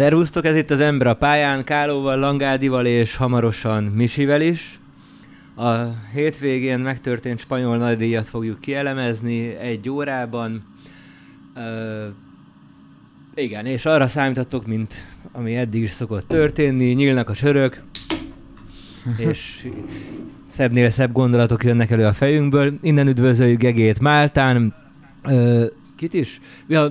Szervusztok, ez itt az Ember a pályán, Kálóval, Langádival és hamarosan Misivel is. A hétvégén megtörtént spanyol nagydíjat fogjuk kielemezni egy órában. Ö, igen, és arra számítottok, mint ami eddig is szokott történni, nyílnak a sörök, és szebbnél szebb gondolatok jönnek elő a fejünkből. Innen üdvözöljük Gegét Máltán, ö, kit is? Ja,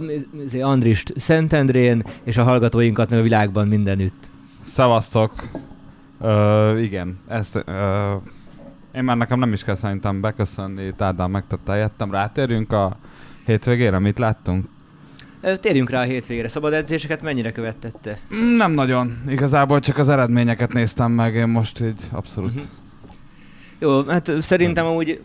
Andrist Szentendrén, és a hallgatóinkat meg a világban mindenütt. Szevasztok! Ö, igen, ezt, ö, én már nekem nem is kell szerintem beköszönni, Ádám megtette jöttem. Rátérjünk a hétvégére, mit láttunk? Térjünk rá a hétvégére. Szabad edzéseket mennyire követtette? Nem nagyon. Igazából csak az eredményeket néztem meg, én most így abszolút. Mhm. Jó, hát szerintem amúgy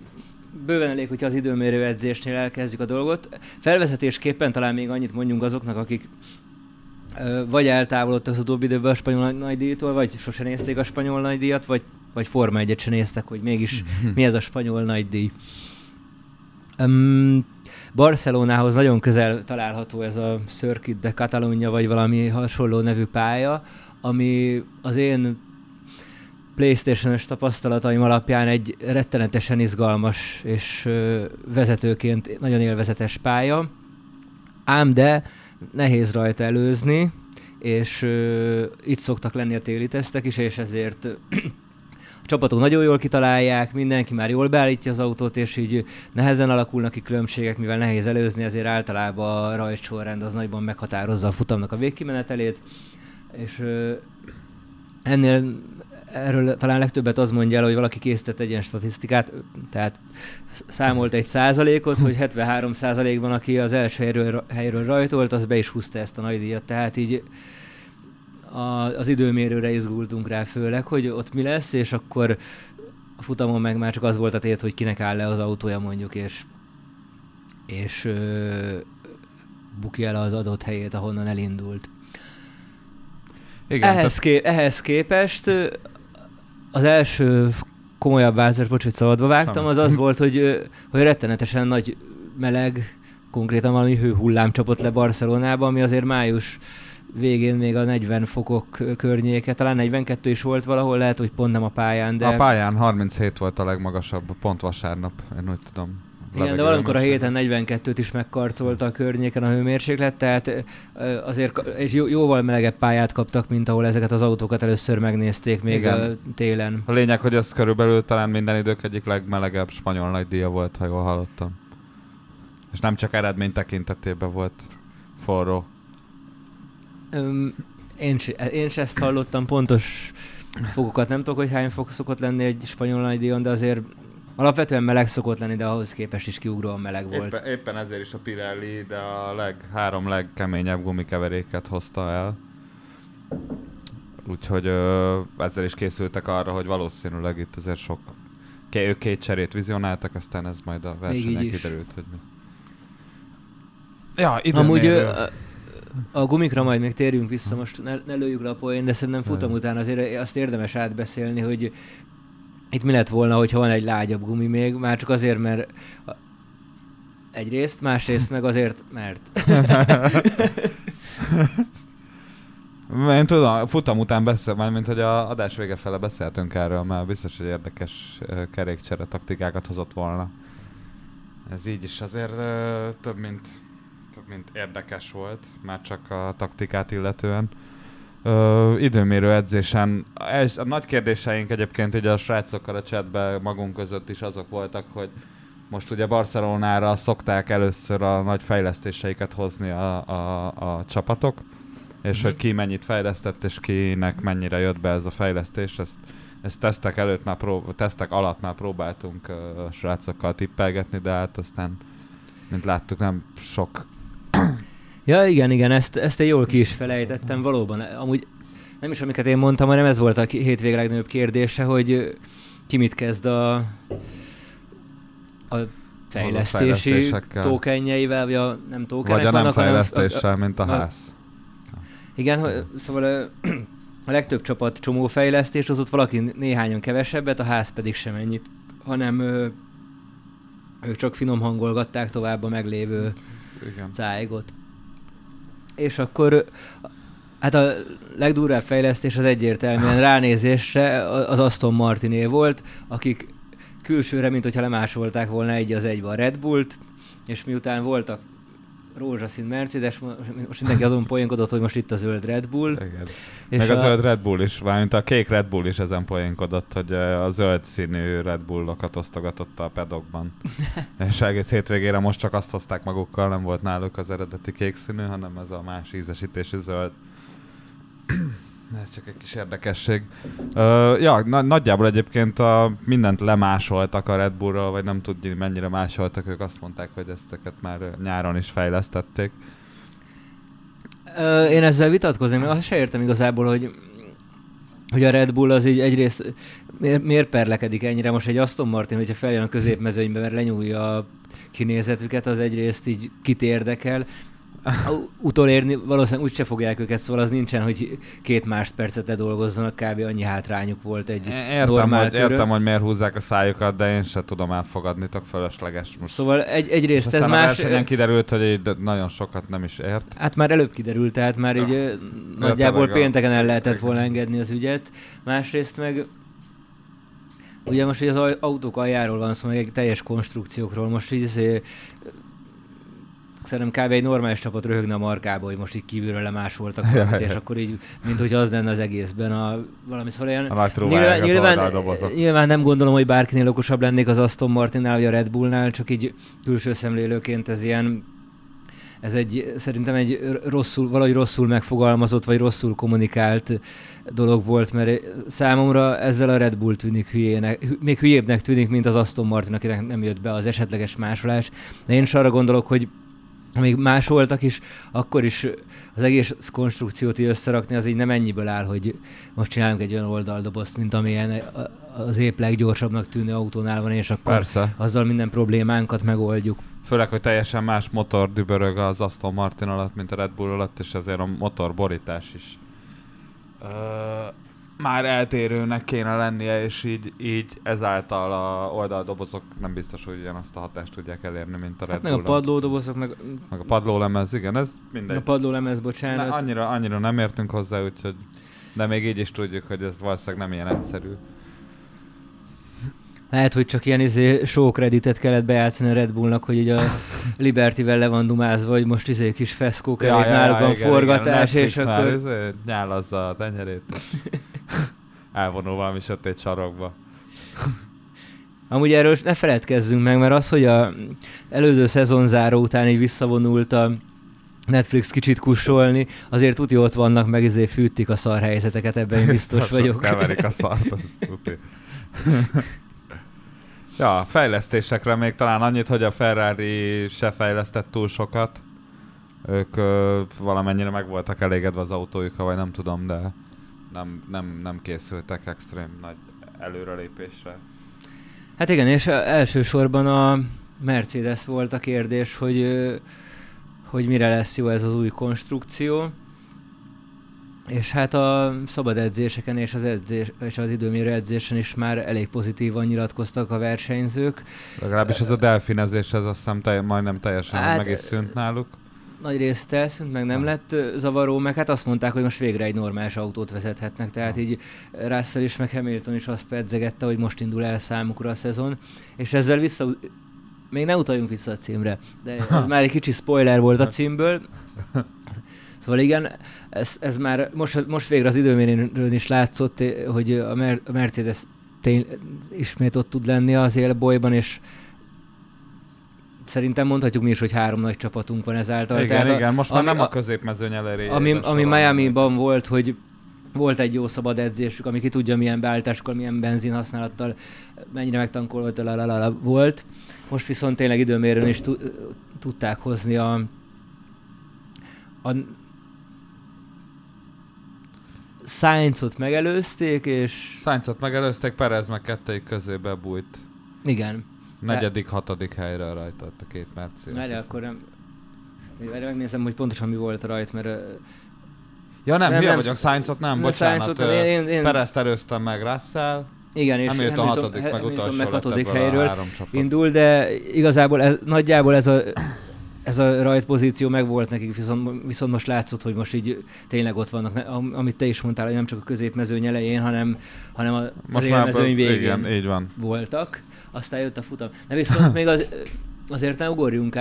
bőven elég, hogyha az időmérő edzésnél elkezdjük a dolgot. Felvezetésképpen talán még annyit mondjunk azoknak, akik vagy eltávolodtak az utóbbi időben a spanyol nagydíjtól, vagy sose nézték a spanyol nagydíjat, vagy, vagy Forma 1 se néztek, hogy mégis mi ez a spanyol nagydíj. Um, Barcelonához nagyon közel található ez a Circuit de Catalunya, vagy valami hasonló nevű pálya, ami az én Playstation-ös tapasztalataim alapján egy rettenetesen izgalmas és vezetőként nagyon élvezetes pálya, ám de nehéz rajta előzni, és itt szoktak lenni a téli tesztek is, és ezért a csapatok nagyon jól kitalálják, mindenki már jól beállítja az autót, és így nehezen alakulnak ki különbségek, mivel nehéz előzni, ezért általában a rajtsorrend az nagyban meghatározza a futamnak a végkimenetelét, és ennél erről talán legtöbbet az mondja el, hogy valaki készített egy ilyen statisztikát, tehát számolt egy százalékot, hogy 73 százalékban, aki az első helyről, helyről rajtolt, az be is húzta ezt a nagydíjat. Tehát így a, az időmérőre izgultunk rá főleg, hogy ott mi lesz, és akkor a futamon meg már csak az volt a tét, hogy kinek áll le az autója mondjuk, és, és ö, bukja el az adott helyét, ahonnan elindult. Igen, ehhez, ké- ehhez képest az első komolyabb változás, bocs, hogy szabadba vágtam, az az volt, hogy, hogy rettenetesen nagy meleg, konkrétan valami hőhullám csapott le Barcelonába, ami azért május végén még a 40 fokok környéke, talán 42 is volt valahol, lehet, hogy pont nem a pályán, de... A pályán 37 volt a legmagasabb, pont vasárnap, én úgy tudom. Igen, de valamikor a héten 42-t is megkarcolta a környéken a hőmérséklet, tehát azért jó, jóval melegebb pályát kaptak, mint ahol ezeket az autókat először megnézték még Igen. a télen. A lényeg, hogy ez körülbelül talán minden idők egyik legmelegebb spanyol nagydíja volt, ha jól hallottam. És nem csak eredmény tekintetében volt forró. Öm, én, én se ezt hallottam, pontos fokokat nem tudok, hogy hány fok szokott lenni egy spanyol nagydíjon, de azért alapvetően meleg szokott lenni, de ahhoz képest is kiugróan meleg volt. Éppen, éppen ezért is a Pirelli, de a leg, három legkeményebb gumikeveréket hozta el. Úgyhogy ö, ezzel is készültek arra, hogy valószínűleg itt azért sok... Ké, ők két cserét vizionáltak, aztán ez majd a versenyen kiderült, hogy mi. Ja, Amúgy ö, a, a gumikra majd még térjünk vissza, most ne, ne lőjük le a poén, de szerintem futam után azért azt érdemes átbeszélni, hogy itt mi lett volna, hogyha van egy lágyabb gumi még, már csak azért, mert egyrészt, másrészt meg azért, mert Én tudom, futam után beszél, már mint hogy a adás vége fele beszéltünk erről, mert biztos, hogy érdekes kerékcsere taktikákat hozott volna. Ez így is azért több mint, több mint érdekes volt, már csak a taktikát illetően. Ö, időmérő edzésen, ez, a nagy kérdéseink egyébként így a srácokkal a chatben magunk között is azok voltak, hogy most ugye Barcelonára szokták először a nagy fejlesztéseiket hozni a, a, a csapatok, és Mhm. hogy ki mennyit fejlesztett, és kinek mennyire jött be ez a fejlesztés, ezt, ezt tesztek előtt már prób- tesztek alatt már próbáltunk uh, a srácokkal tippelgetni, de hát aztán, mint láttuk, nem sok. Ja, igen, igen, ezt, ezt én jól ki is felejtettem, valóban. Amúgy nem is amiket én mondtam, hanem ez volt a hétvége legnagyobb kérdése, hogy ki mit kezd a, a fejlesztési tokenjeivel, vagy a nem tokenek Vagy a nem vannak, hanem fejlesztéssel, mint a a- ház. Igen, hogy- szóval a legtöbb csapat csomó fejlesztés, az ott valaki néhányan kevesebbet, a ház pedig sem ennyit, hanem ö, ők csak finom hangolgatták tovább a meglévő Igen. cájgot. És akkor Hát a legdurvább fejlesztés az egyértelműen ránézésre az Aston Martiné volt, akik külsőre, mint hogyha lemásolták volna egy az egybe a Red Bullt, és miután voltak rózsaszín Mercedes, most mindenki azon poénkodott, hogy most itt a zöld Red Bull. Igen. És Meg a, a zöld Red Bull is, valamint a kék Red Bull is ezen poénkodott, hogy a zöld színű Red Bullokat osztogatott a pedokban. és egész hétvégére most csak azt hozták magukkal, nem volt náluk az eredeti kék színű, hanem ez a más ízesítésű zöld. Ez csak egy kis érdekesség. Uh, ja, na- nagyjából egyébként a, mindent lemásoltak a Red Bullról, vagy nem tudni mennyire másoltak, ők azt mondták, hogy ezteket már nyáron is fejlesztették. Uh, én ezzel vitatkozom, mert azt se értem igazából, hogy hogy a Red Bull az így egyrészt miért, miért perlekedik ennyire? Most egy Aston Martin, hogyha feljön a középmezőnybe, mert lenyúlja a kinézetüket, az egyrészt így kit érdekel, utolérni valószínűleg úgyse fogják őket, szóval az nincsen, hogy két másodpercet ledolgozzanak, kb. annyi hátrányuk volt egy értem, normál hogy, értem, hogy miért húzzák a szájukat, de én se tudom elfogadni, tök fölösleges. Most. Szóval egy, egyrészt ez más... a kiderült, hogy így nagyon sokat nem is ért. Hát már előbb kiderült, tehát már így ja. nagyjából pénteken el lehetett volna engedni az ügyet. Másrészt meg Ugye most hogy az autók aljáról van szó, meg egy teljes konstrukciókról, most így szerintem kb. egy normális csapat röhögne a markába, hogy most így kívülről lemásoltak valamit, és akkor így, mint hogy az lenne az egészben a valami szóval ilyen... Nyilván, nyilván, nyilván, nem gondolom, hogy bárkinél okosabb lennék az Aston Martinnál, vagy a Red Bullnál, csak így külső szemlélőként ez ilyen ez egy, szerintem egy rosszul, valahogy rosszul megfogalmazott, vagy rosszul kommunikált dolog volt, mert számomra ezzel a Red Bull tűnik hülyének, még hülyébbnek tűnik, mint az Aston Martin, akinek nem jött be az esetleges másolás. De én is arra gondolok, hogy még más voltak is, akkor is az egész konstrukciót így összerakni, az így nem ennyiből áll, hogy most csinálunk egy olyan oldaldobozt, mint amilyen az épp leggyorsabbnak tűnő autónál van, és akkor Persze. azzal minden problémánkat megoldjuk. Főleg, hogy teljesen más motor dübörög az Aston Martin alatt, mint a Red Bull alatt, és ezért a motorborítás is uh, már eltérőnek kéne lennie, és így, így ezáltal a oldaldobozok nem biztos, hogy ugyanazt a hatást tudják elérni, mint a Red hát meg a padlódobozok, meg... Meg a padlólemez, igen, ez mindegy. A padlólemez, bocsánat. Ne, annyira, annyira nem értünk hozzá, úgyhogy... De még így is tudjuk, hogy ez valószínűleg nem ilyen egyszerű. Lehet, hogy csak ilyen izé show kreditet kellett bejátszani a Red Bullnak, hogy így a Liberty-vel le van dumázva, hogy most izé kis feszkók ja, ja, van igen, forgatás, igen, és akkor... Izé, nyálazza a tenyerét. elvonul valami sötét sarokba. Amúgy erről ne feledkezzünk meg, mert az, hogy a előző szezonzáró után így visszavonult a Netflix kicsit kussolni, azért tuti ott vannak, meg ezért fűtik a szar helyzeteket, ebben én biztos vagyok. Keverik a szart, az tuti. ja, fejlesztésekre még talán annyit, hogy a Ferrari se fejlesztett túl sokat. Ők ö, valamennyire meg voltak elégedve az autójukkal, vagy nem tudom, de nem, nem, nem készültek extrém nagy előrelépésre. Hát igen, és elsősorban a Mercedes volt a kérdés, hogy, hogy mire lesz jó ez az új konstrukció. És hát a szabad edzéseken és az, edzés, és az időmérő edzésen is már elég pozitívan nyilatkoztak a versenyzők. Legalábbis ez a delfinezés, ez azt hiszem telj, majdnem teljesen hát, meg is szűnt náluk nagy részt elszűnt, meg nem lett zavaró, meg hát azt mondták, hogy most végre egy normális autót vezethetnek, tehát így Russell is, meg Hamilton is azt pedzegette, hogy most indul el számukra a szezon, és ezzel vissza, még ne utaljunk vissza a címre, de ez már egy kicsi spoiler volt a címből. Szóval igen, ez, ez már most, most végre az időmérőn is látszott, hogy a, Mer- a Mercedes tény, ismét ott tud lenni az élbolyban, és szerintem mondhatjuk mi is, hogy három nagy csapatunk van ezáltal. Igen, Tehát igen, a, most már nem a, középmezőny eléré. Ami, ami Miami-ban volt, hogy volt egy jó szabad edzésük, ami ki tudja milyen beállításokkal, milyen benzin használattal, mennyire megtankolva volt. Most viszont tényleg időmérőn is tudták hozni a, a Sainzot megelőzték, és... Sainzot megelőzték, Perez meg kettőjük közé bebújt. Igen. Negyedik, hatodik helyre rajta a két Mercedes. Várj, akkor nem... Várj, megnézem, hogy pontosan mi volt rajt, mert... Ja nem, nem hülye vagyok, Sainzot nem, bocsánat. Nem, én, én, Perezt erőztem meg Russell. Igen, és nem a hatodik, meg utolsó meg hatodik helyről indul, de igazából ez, nagyjából ez a ez a rajtpozíció meg volt nekik, viszont, viszont most látszott, hogy most így tényleg ott vannak, amit te is mondtál, hogy nem csak a középmezőny elején, hanem, hanem a, most az élmezőny végén igen, így van. voltak. Aztán jött a futam. De viszont még az, azért ne ugorjunk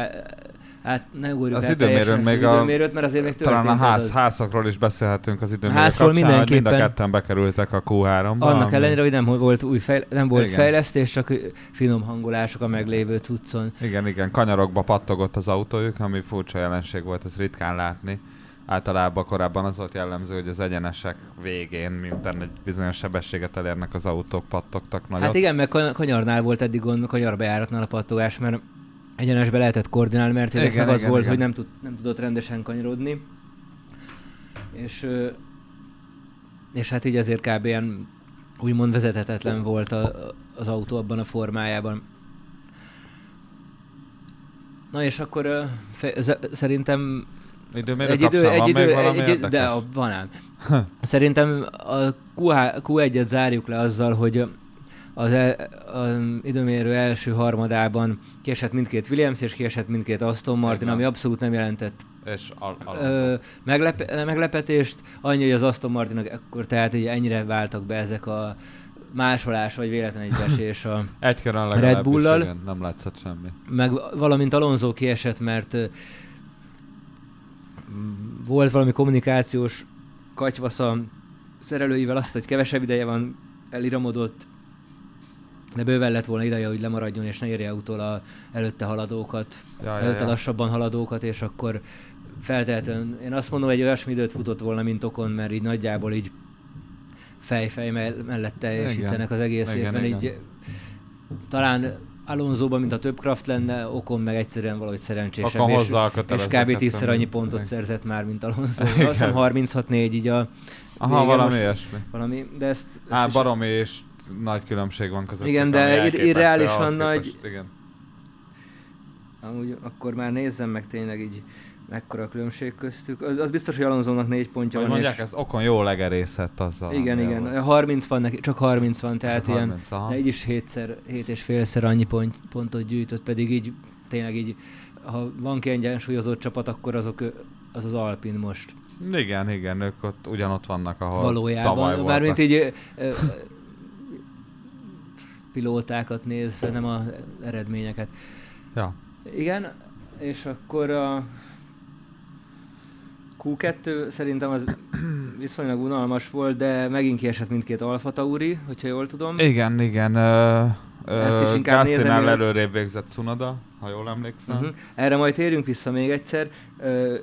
Hát ne ugorjuk az időmérőn még az időmérőt, mert azért még Talán a ház, az... házakról is beszélhetünk az időmérő Házról kapcsán, mindenképpen... mind a ketten bekerültek a Q3-ba. Annak ami... ellenére, hogy nem volt, új fejl... nem volt igen. fejlesztés, csak finom hangolások a meglévő cuccon. Igen, igen, kanyarokba pattogott az autójuk, ami furcsa jelenség volt, ez ritkán látni. Általában korábban az volt jellemző, hogy az egyenesek végén, miután egy bizonyos sebességet elérnek az autók, pattogtak nagyot. Hát igen, meg kanyarnál volt eddig gond, kanyarbejáratnál a pattogás, mert egyenesbe lehetett koordinálni, mert igen, az igen, volt, igen. hogy nem, tud, nem tudott rendesen kanyarodni. És, és hát így ezért kb. ilyen úgymond vezethetetlen volt a, az autó abban a formájában. Na és akkor fe, szerintem Időmérő egy idő, egy idő, egy idő, de a, van ám. Szerintem a Q1-et zárjuk le azzal, hogy az el, az időmérő első harmadában kiesett mindkét Williams, és kiesett mindkét Aston Martin, ami abszolút nem jelentett és al- ö, meglep- meglepetést, annyi, hogy az Aston Martin akkor tehát hogy ennyire váltak be ezek a másolás, vagy véletlen egybeesés a Egy Red Bull-lal. Igen, nem látszott semmi. Meg valamint Alonso kiesett, mert volt valami kommunikációs katyvasza szerelőivel azt, hogy kevesebb ideje van, eliramodott, de bőven lett volna ideje, hogy lemaradjon és ne érje utol a előtte haladókat, ja, előtte ja, ja. lassabban haladókat, és akkor feltétlenül, én azt mondom, egy olyasmi időt futott volna, mint Okon, mert így nagyjából így fej-fej mellett teljesítenek az egész igen, évben, igen. így talán Alonsoban, mint a több kraft lenne, Okon meg egyszerűen valahogy szerencsésebb, Okon és, és kb. tízszer annyi pontot igen. szerzett már, mint Alonso. Azt hiszem 36-4 így a Aha, valami ilyesmi. Valami, de ezt, ezt Á, baromi és nagy különbség van között. Igen, de ir- irreálisan nagy... Képest, igen. Amúgy akkor már nézzem meg tényleg így mekkora különbség köztük. Az biztos, hogy Alonzónak négy pontja Vagy van. mondják, és... ezt okon jól legerészett azzal. Igen, igen. Van. 30 van neki, csak 30 van, tehát csak ilyen, 30, aha. de így is hétszer, hét és félszer annyi pont, pontot gyűjtött, pedig így tényleg így, ha van kiegyensúlyozott csapat, akkor azok, az az Alpin most. Igen, igen, ők ott ugyanott vannak, ahol Valójában, tavaly voltak. Bármint így pilótákat nézve, nem az eredményeket. Ja. Igen, és akkor a Q2 szerintem az viszonylag unalmas volt, de megint kiesett mindkét Alfa Tauri, hogyha jól tudom. Igen, igen. Uh, Ezt is inkább nézem. előrébb végzett Cunoda, ha jól emlékszem. Uh-huh. Erre majd térjünk vissza még egyszer. Uh,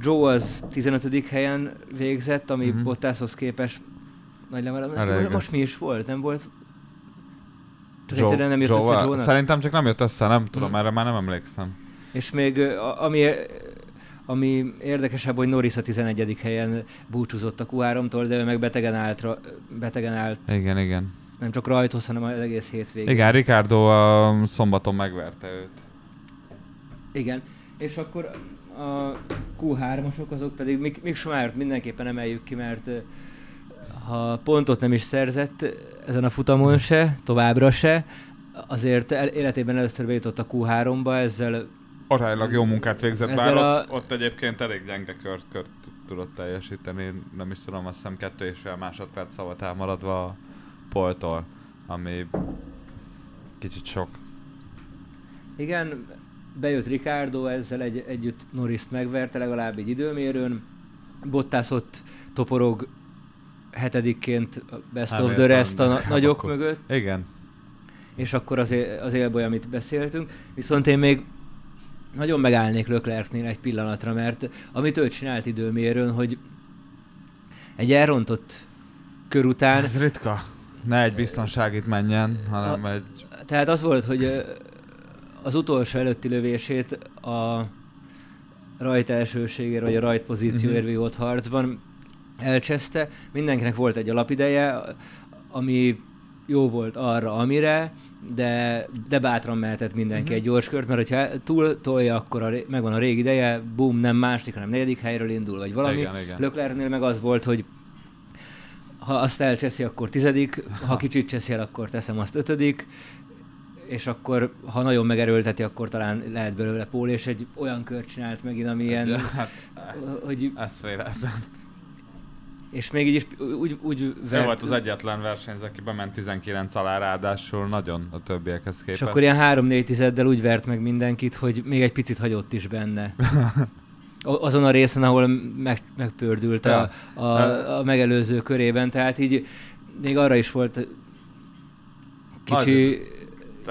Joe az 15. helyen végzett, ami uh-huh. Bottashoz képest nagy lemaradás. Most mi is volt? Nem volt csak Joe, egyszerűen nem jött Joe, össze joe Szerintem csak nem jött össze, nem tudom, hmm. erre már nem emlékszem. És még ami, ami érdekesebb, hogy Norris a 11. helyen búcsúzott a Q3-tól, de ő meg betegen állt, betegen állt. Igen, igen. Nem csak rajthoz, hanem az egész hétvégén. Igen, Ricardo a szombaton megverte őt. Igen, és akkor a Q3-osok azok pedig Mik, Mik Schumacher-t mindenképpen emeljük ki, mert ha pontot nem is szerzett ezen a futamon se, továbbra se, azért életében először bejutott a Q3-ba, ezzel aránylag jó munkát végzett, bár a... ott, ott egyébként elég gyenge kört, kört tudott teljesíteni, nem is tudom, azt hiszem kettő és fél másodperc szava elmaradva a poltól, ami kicsit sok. Igen, bejött Ricardo, ezzel egy, együtt Norris-t megverte, legalább egy időmérőn. Bottas ott toporog hetedikként best of the rest a nagyok akkor. mögött. Igen. És akkor az, az élboly, amit beszéltünk. Viszont én még nagyon megállnék Löklerknél egy pillanatra, mert amit ő csinált időmérőn, hogy egy elrontott kör után... Ez ritka. Ne egy biztonságit menjen, hanem a, egy... Tehát az volt, hogy az utolsó előtti lövését a rajt elsőségért, vagy a rajt pozícióért mm-hmm. ott harcban elcseszte, mindenkinek volt egy alapideje, ami jó volt arra, amire, de, de bátran mehetett mindenki uh-huh. egy gyors kört, mert hogyha túl tolja, akkor a, megvan a régi ideje, bum, nem második, hanem negyedik helyről indul, vagy valami. Igen, igen. Löklernél meg az volt, hogy ha azt elcseszi, akkor tizedik, ha kicsit cseszi el, akkor teszem azt ötödik, és akkor, ha nagyon megerőlteti, akkor talán lehet belőle pól, és egy olyan kört csinált megint, ami ilyen, Hát, hogy, ez véletlen. És még így is úgy, úgy Ő vert, volt az egyetlen versenyző, aki bement 19 alá, ráadásul nagyon a többiekhez képest. és akkor ilyen 3-4 tizeddel úgy vert meg mindenkit, hogy még egy picit hagyott is benne. Azon a részen, ahol meg, megpördült a, a, a megelőző körében, tehát így még arra is volt kicsi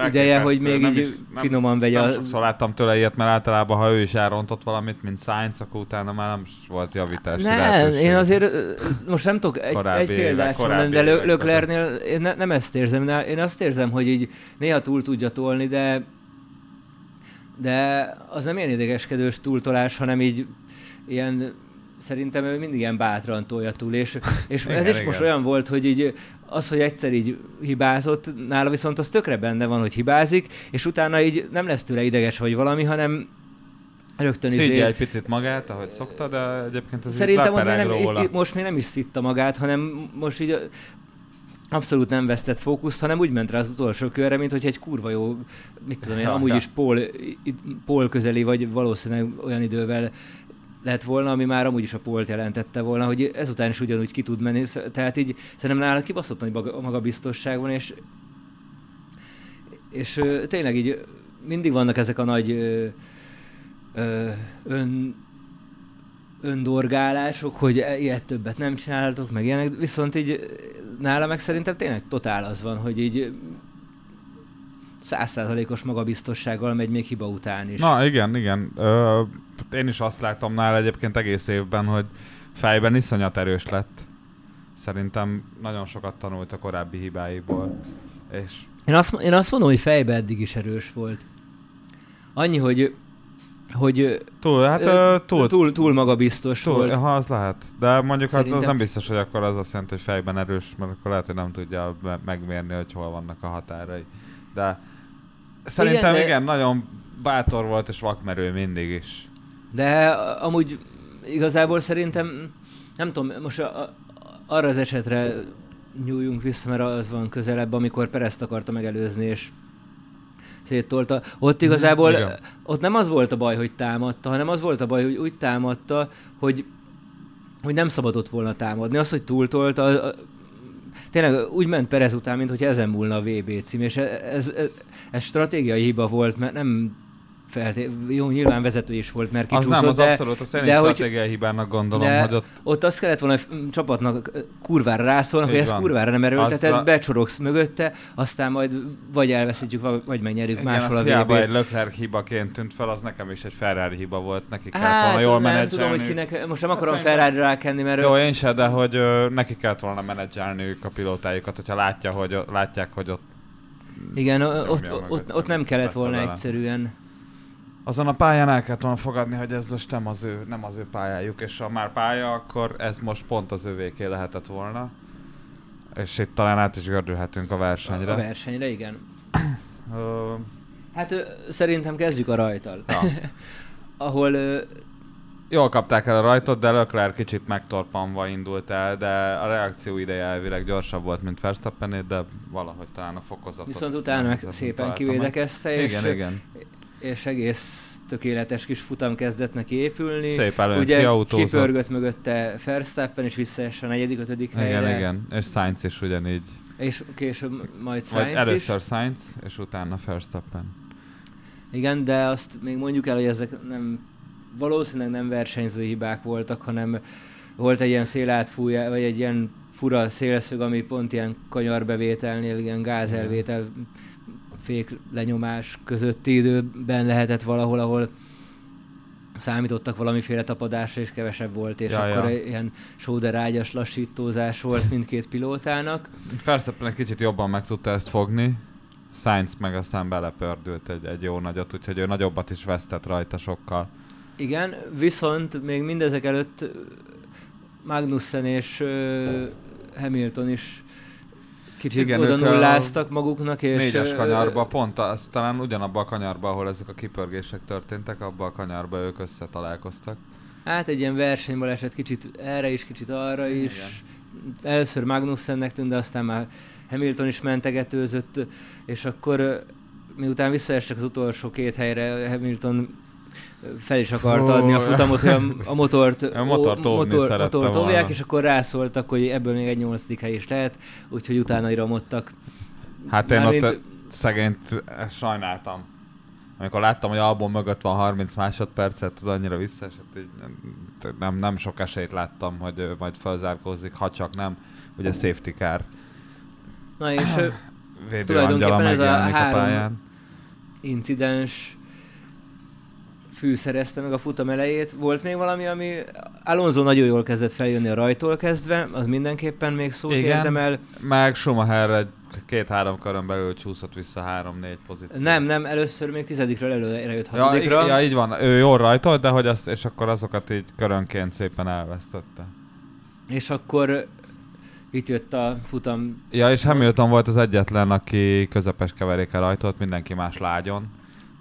ideje, hogy még Nem így is- nem- finoman vegye Nem a... sokszor láttam tőle ilyet, mert általában, ha ő is elrontott valamit, mint Sainz, akkor utána már nem volt javítási Nem, lehetőség. én azért most nem tudok egy, egy példát mondani, de Löklernél én ne, nem ezt érzem, én azt érzem, hogy így néha túl tudja tolni, de de az nem ilyen idegeskedős túltolás, hanem így ilyen szerintem ő mindig ilyen bátran tolja túl, és, és Igen, ez is igen. most olyan volt, hogy így az, hogy egyszer így hibázott, nála viszont az tökre benne van, hogy hibázik, és utána így nem lesz tőle ideges vagy valami, hanem rögtön izé- Szídja egy picit magát, ahogy szokta, de egyébként ez Szerintem lepereg nem, róla. itt, most még nem is szitta magát, hanem most így abszolút nem vesztett fókuszt, hanem úgy ment rá az utolsó körre, mint hogy egy kurva jó, mit tudom én, Ja, amúgy ja. is i- pól közeli, vagy valószínűleg olyan idővel lett volna, ami már amúgy is a polt jelentette volna, hogy ezután is ugyanúgy ki tud menni, tehát így szerintem nála kibaszott nagy maga- magabiztosság van, és és tényleg így mindig vannak ezek a nagy ön, öndorgálások, hogy e- ilyet többet nem csináltok, meg ilyenek, viszont így nála meg szerintem tényleg totál az van, hogy így százszázalékos magabiztossággal megy még hiba után is. Na igen, igen. Ö, én is azt látom nála egyébként egész évben, hogy fejben iszonyat erős lett. Szerintem nagyon sokat tanult a korábbi hibáiból. És Én azt, én azt mondom, hogy fejbe eddig is erős volt. Annyi, hogy hogy túl, hát ö, túl, túl, túl magabiztos túl, volt. ha az lehet. De mondjuk az, az Szerintem- nem biztos, hogy akkor az azt jelenti, hogy fejben erős, mert akkor lehet, hogy nem tudja me- megmérni, hogy hol vannak a határai. De szerintem igen, de- igen nagyon bátor volt és vakmerő mindig is. De amúgy igazából szerintem, nem tudom, most a, a, arra az esetre nyúljunk vissza, mert az van közelebb, amikor Perezt akarta megelőzni, és széttolta. Ott igazából, Mhm, igen. ott nem az volt a baj, hogy támadta, hanem az volt a baj, hogy úgy támadta, hogy, hogy nem szabadott volna támadni. Az, hogy túltolta, tényleg úgy ment Perez után, mint hogy ezen múlna a VB cím, és ez, ez, ez, ez stratégiai hiba volt, mert nem felté- jó, nyilván vezető is volt, mert Az kicsúszott, nem, az de, abszolút, azt én is hogy- stratégiai hibának gondolom, de hogy ott ott azt kellett volna a csapatnak ö, kurvára rászólni, hogy ezt kurvára nem erőlteted, a- becsorogsz mögötte, aztán majd vagy elveszítjük, vagy- megnyerjük Igen, máshol az a hiába egy. Leclerc hibaként tűnt fel, az nekem is egy Ferrari hiba volt, neki kellett Hát, volna jól nem menedzselni. tudom, hogy kinek, most nem Hát akarom Ferrari rákenni, mert Jó, én se, de hogy ö, neki kellett volna menedzselniük a pilótájukat, hogyha látja, hogy, látják, hogy ott igen, ott, ott, hogy ott nem kellett volna egyszerűen. Azon a pályán el kellett volna fogadni, hogy ez most nem az ő, nem az ő pályájuk, és ha már pálya, akkor ez most pont az övéké lehetett volna. És itt talán át is gördülhetünk a versenyre. A versenyre, igen. Ö, Hát ö, szerintem kezdjük a rajtal. ja. Ahol ö, Jól kapták el a rajtot, de Leclerc kicsit megtorpanva indult el, de a reakció ideje elvileg gyorsabb volt, mint Verstappené, de valahogy talán a fokozatot... viszont utána meg szépen kivédekezte, és, Igen, igen. És egész tökéletes kis futam kezdett neki épülni. Szép előnyt Ugye kiautózott. kipörgött mögötte Verstappen, és visszaesse a negyedik, ötödik helyre. Igen, igen. És Sainz is ugyanígy. És később majd Vagy Sainz először is. Sainz, és utána Verstappen. Igen, de azt még mondjuk el, hogy ezek nem valószínűleg nem versenyző hibák voltak, hanem volt egy ilyen szélátfújá, vagy egy ilyen fura szélszög, ami pont ilyen kanyarbevételnél, ilyen gázelvétel, fék lenyomás közötti időben lehetett valahol, ahol számítottak valamiféle tapadásra, és kevesebb volt, és Ja, akkor ja. ilyen sóderágyas lassítózás volt mindkét pilótának. Verstappen egy kicsit jobban meg tudta ezt fogni, Sainz meg aztán belepördült egy, egy jó nagyot, úgyhogy ő nagyobbat is vesztett rajta sokkal. Igen, viszont még mindezek előtt Magnussen és ö, Hamilton is kicsit Igen, oda nulláztak maguknak, és... Négyes kanyarba, pont az, talán ugyanabban a kanyarba, ahol ezek a kipörgések történtek, abban a kanyarba ők összetalálkoztak. Hát egy ilyen versenybaleset kicsit erre is, kicsit arra is. Először Magnussennek tűnt, de aztán már Hamilton is mentegetőzött, és akkor miután visszaestek az utolsó két helyre, Hamilton fel is akarta adni a futamot, hogy a, a motort, A motor, szerette motort volna. óvják, és akkor rászóltak, hogy ebből még egy nyolcadik hely is lehet, úgyhogy utána iramodtak. Hát én Mármint- ott szegényt eh, sajnáltam. Amikor láttam, hogy album mögött van 30 másodpercet, az annyira visszaesett, így nem, nem, sok esélyt láttam, hogy ő majd felzárkózik, ha csak nem, ugye safety car Na és Tulajdonképpen ez a a, három- pályán. incidens fűszerezte meg a futam elejét. Volt még valami, ami Alonso nagyon jól kezdett feljönni a rajtól kezdve, az mindenképpen még szót Igen. érdemel. Meg Schumacher két-három körön belül csúszott vissza három-négy pozíció. Nem, nem, először még tizedikről előre jött Ja, hatodikra. i- ja, így van, ő jól rajtolt, de hogy azt, és akkor azokat így körönként szépen elvesztette. És akkor itt jött a futam. Ja, és Hamilton volt az egyetlen, aki közepes keverékkel rajtolt, mindenki más lágyon.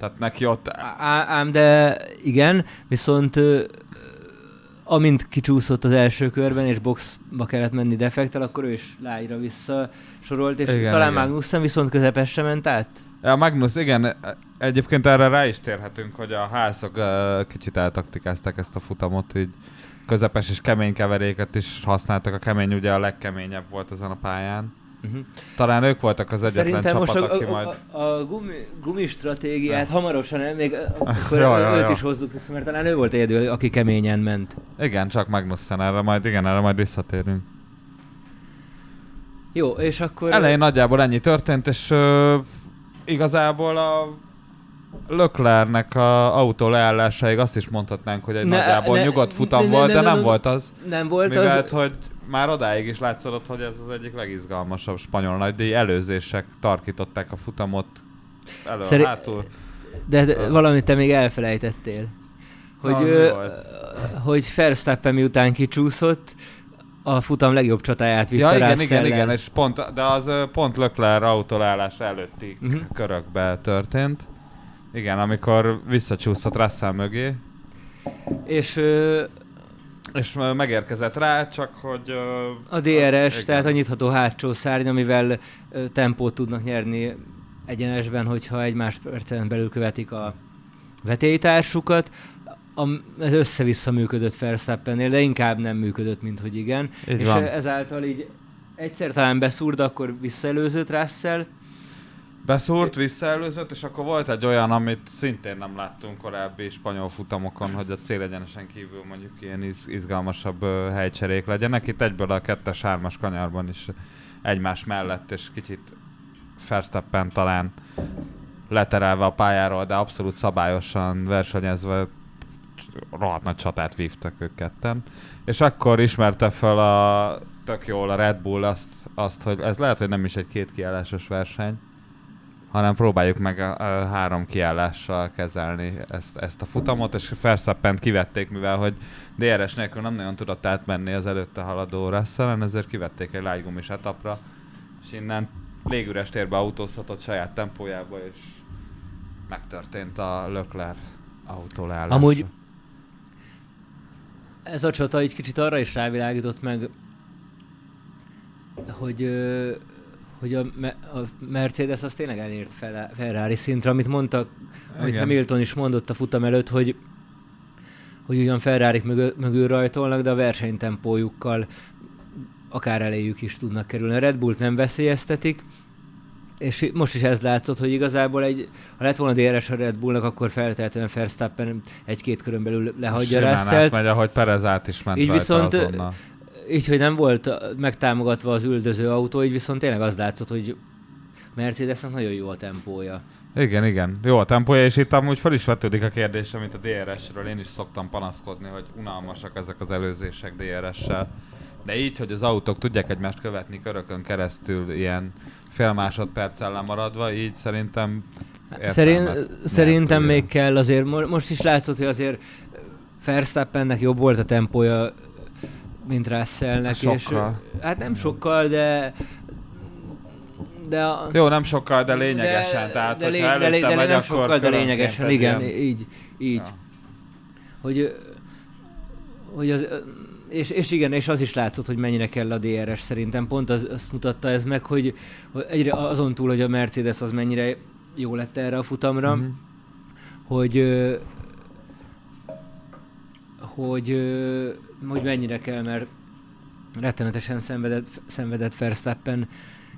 Tehát neki ott... Á- Ám de igen, viszont amint kicsúszott az első körben, és boxba kellett menni defektel, akkor ő is lágyra visszasorolt, és Igen, igen, talán igen. Magnussen viszont közepesre ment át. Ja, Magnus, igen, egyébként erre rá is térhetünk, hogy a házok uh, kicsit eltaktikázták ezt a futamot, így közepes és kemény keveréket is használtak. A kemény ugye a legkeményebb volt ezen a pályán. Uh-huh. Talán ők voltak az egyetlen Szerintem csapat, most a, aki a, majd... a, a gumi, gumi stratégiát hamarosan, el, még akkor Ja, ja, őt ja. is hozzuk vissza, mert talán ő volt egyedül, aki keményen ment. Igen, csak Magnussen, erre majd, igen, erre majd visszatérünk. Jó, és akkor... Elején nagyjából ennyi történt, és uh, igazából a Leclercnek a autó leállásáig azt is mondhatnánk, hogy egy Ne- nagyjából ne- nyugodt futam ne- volt, ne- de ne- nem ne- volt az. Nem volt Mivel, az... hogy már odáig is látszott, hogy ez az egyik legizgalmasabb spanyol nagydíj. Előzések tarkították a futamot elő Szeri- hátul. De, de valamit te még elfelejtettél. Hogy, Na, ö, hogy Verstappen miután kicsúszott, a futam legjobb csatáját vitte Ja, igen, igen, igen, és pont, de az pont Leclerc autóleállás előtti uh-huh. körökbe történt. Igen, amikor visszacsúszott Russell mögé, És ö, és megérkezett rá, csak hogy... a DRS, igen. tehát a nyitható hátsó szárny, amivel tempót tudnak nyerni egyenesben, hogyha egy másodpercen belül követik a vetélytársukat. A, ez össze-vissza működött Verstappennél, de inkább nem működött, mint hogy igen. Így és van. ezáltal így egyszer talán beszúr, de akkor visszaelőzött Russell. Beszúrt, visszaelőzött, és akkor volt egy olyan, amit szintén nem láttunk korábbi spanyol futamokon, hogy a célegyenesen kívül mondjuk ilyen iz- izgalmasabb ö, helycserék legyenek. Itt egyből a kettes, hármas kanyarban is egymás mellett, és kicsit Verstappen talán leterelve a pályáról, de abszolút szabályosan versenyezve rohadt nagy csatát vívtak ők ketten. És akkor ismerte fel a tök jól a Red Bull azt, azt, hogy ez lehet, hogy nem is egy két kiállásos verseny, hanem próbáljuk meg a, a három kiállással kezelni ezt, ezt a futamot, és Verstappent kivették, mivel hogy DRS nélkül nem nagyon tudott átmenni az előtte haladó russell ezért kivették egy lágygumis etapra, és innen légüres térbe autózhatott saját tempójába, és megtörtént a Leclerc autó leállása. Amúgy ez a csata egy kicsit arra is rávilágított meg, hogy, hogy a, Me- a Mercedes az tényleg elért fel, Ferrari szintre, amit mondtak, amit. Hamilton is mondott a futam előtt, hogy hogy ugyan ferrari mögül, mögül rajtolnak, de a versenytempójukkal akár eléjük is tudnak kerülni. A Red Bullt nem veszélyeztetik, és most is ez látszott, hogy igazából egy, ha lett volna DRS a Red Bullnak, akkor feltehetően Verstappen egy-két körön belül lehagyja Simán Russellt. átmegy, ahogy Perez át is ment Így viszont, azonnal. Így, hogy nem volt megtámogatva az üldöző autó, így viszont tényleg az látszott, hogy Mercedesnek nagyon jó a tempója. Igen, igen. Jó a tempója, és itt amúgy fel is vetődik a kérdés, amit a DRS-ről én is szoktam panaszkodni, hogy unalmasak ezek az előzések DRS-sel. De így, hogy az autók tudják egymást követni körökön keresztül ilyen fél másodperccel lemaradva, így szerintem Szerint, értelmet nyert, szerintem még kell azért, mo- most is látszott, hogy azért Verstappennek jobb volt a tempója, mint Russellnek. Sokkal. És, hát nem sokkal, de de a, Jó, nem sokkal, de lényegesen. de, tehát, de, lé, de, lé, de megy, nem akkor sokkal, de lényegesen, igen, ilyen- így, így. Ja. Hogy, hogy az, és, és igen, és az is látszott, hogy mennyire kell a DRS szerintem. Pont az, azt mutatta ez meg, hogy, hogy egyre azon túl, hogy a Mercedes az mennyire jó lett erre a futamra, Mhm. hogy hogy, hogy mennyire kell, mert rettenetesen szenvedett, szenvedett Verstappen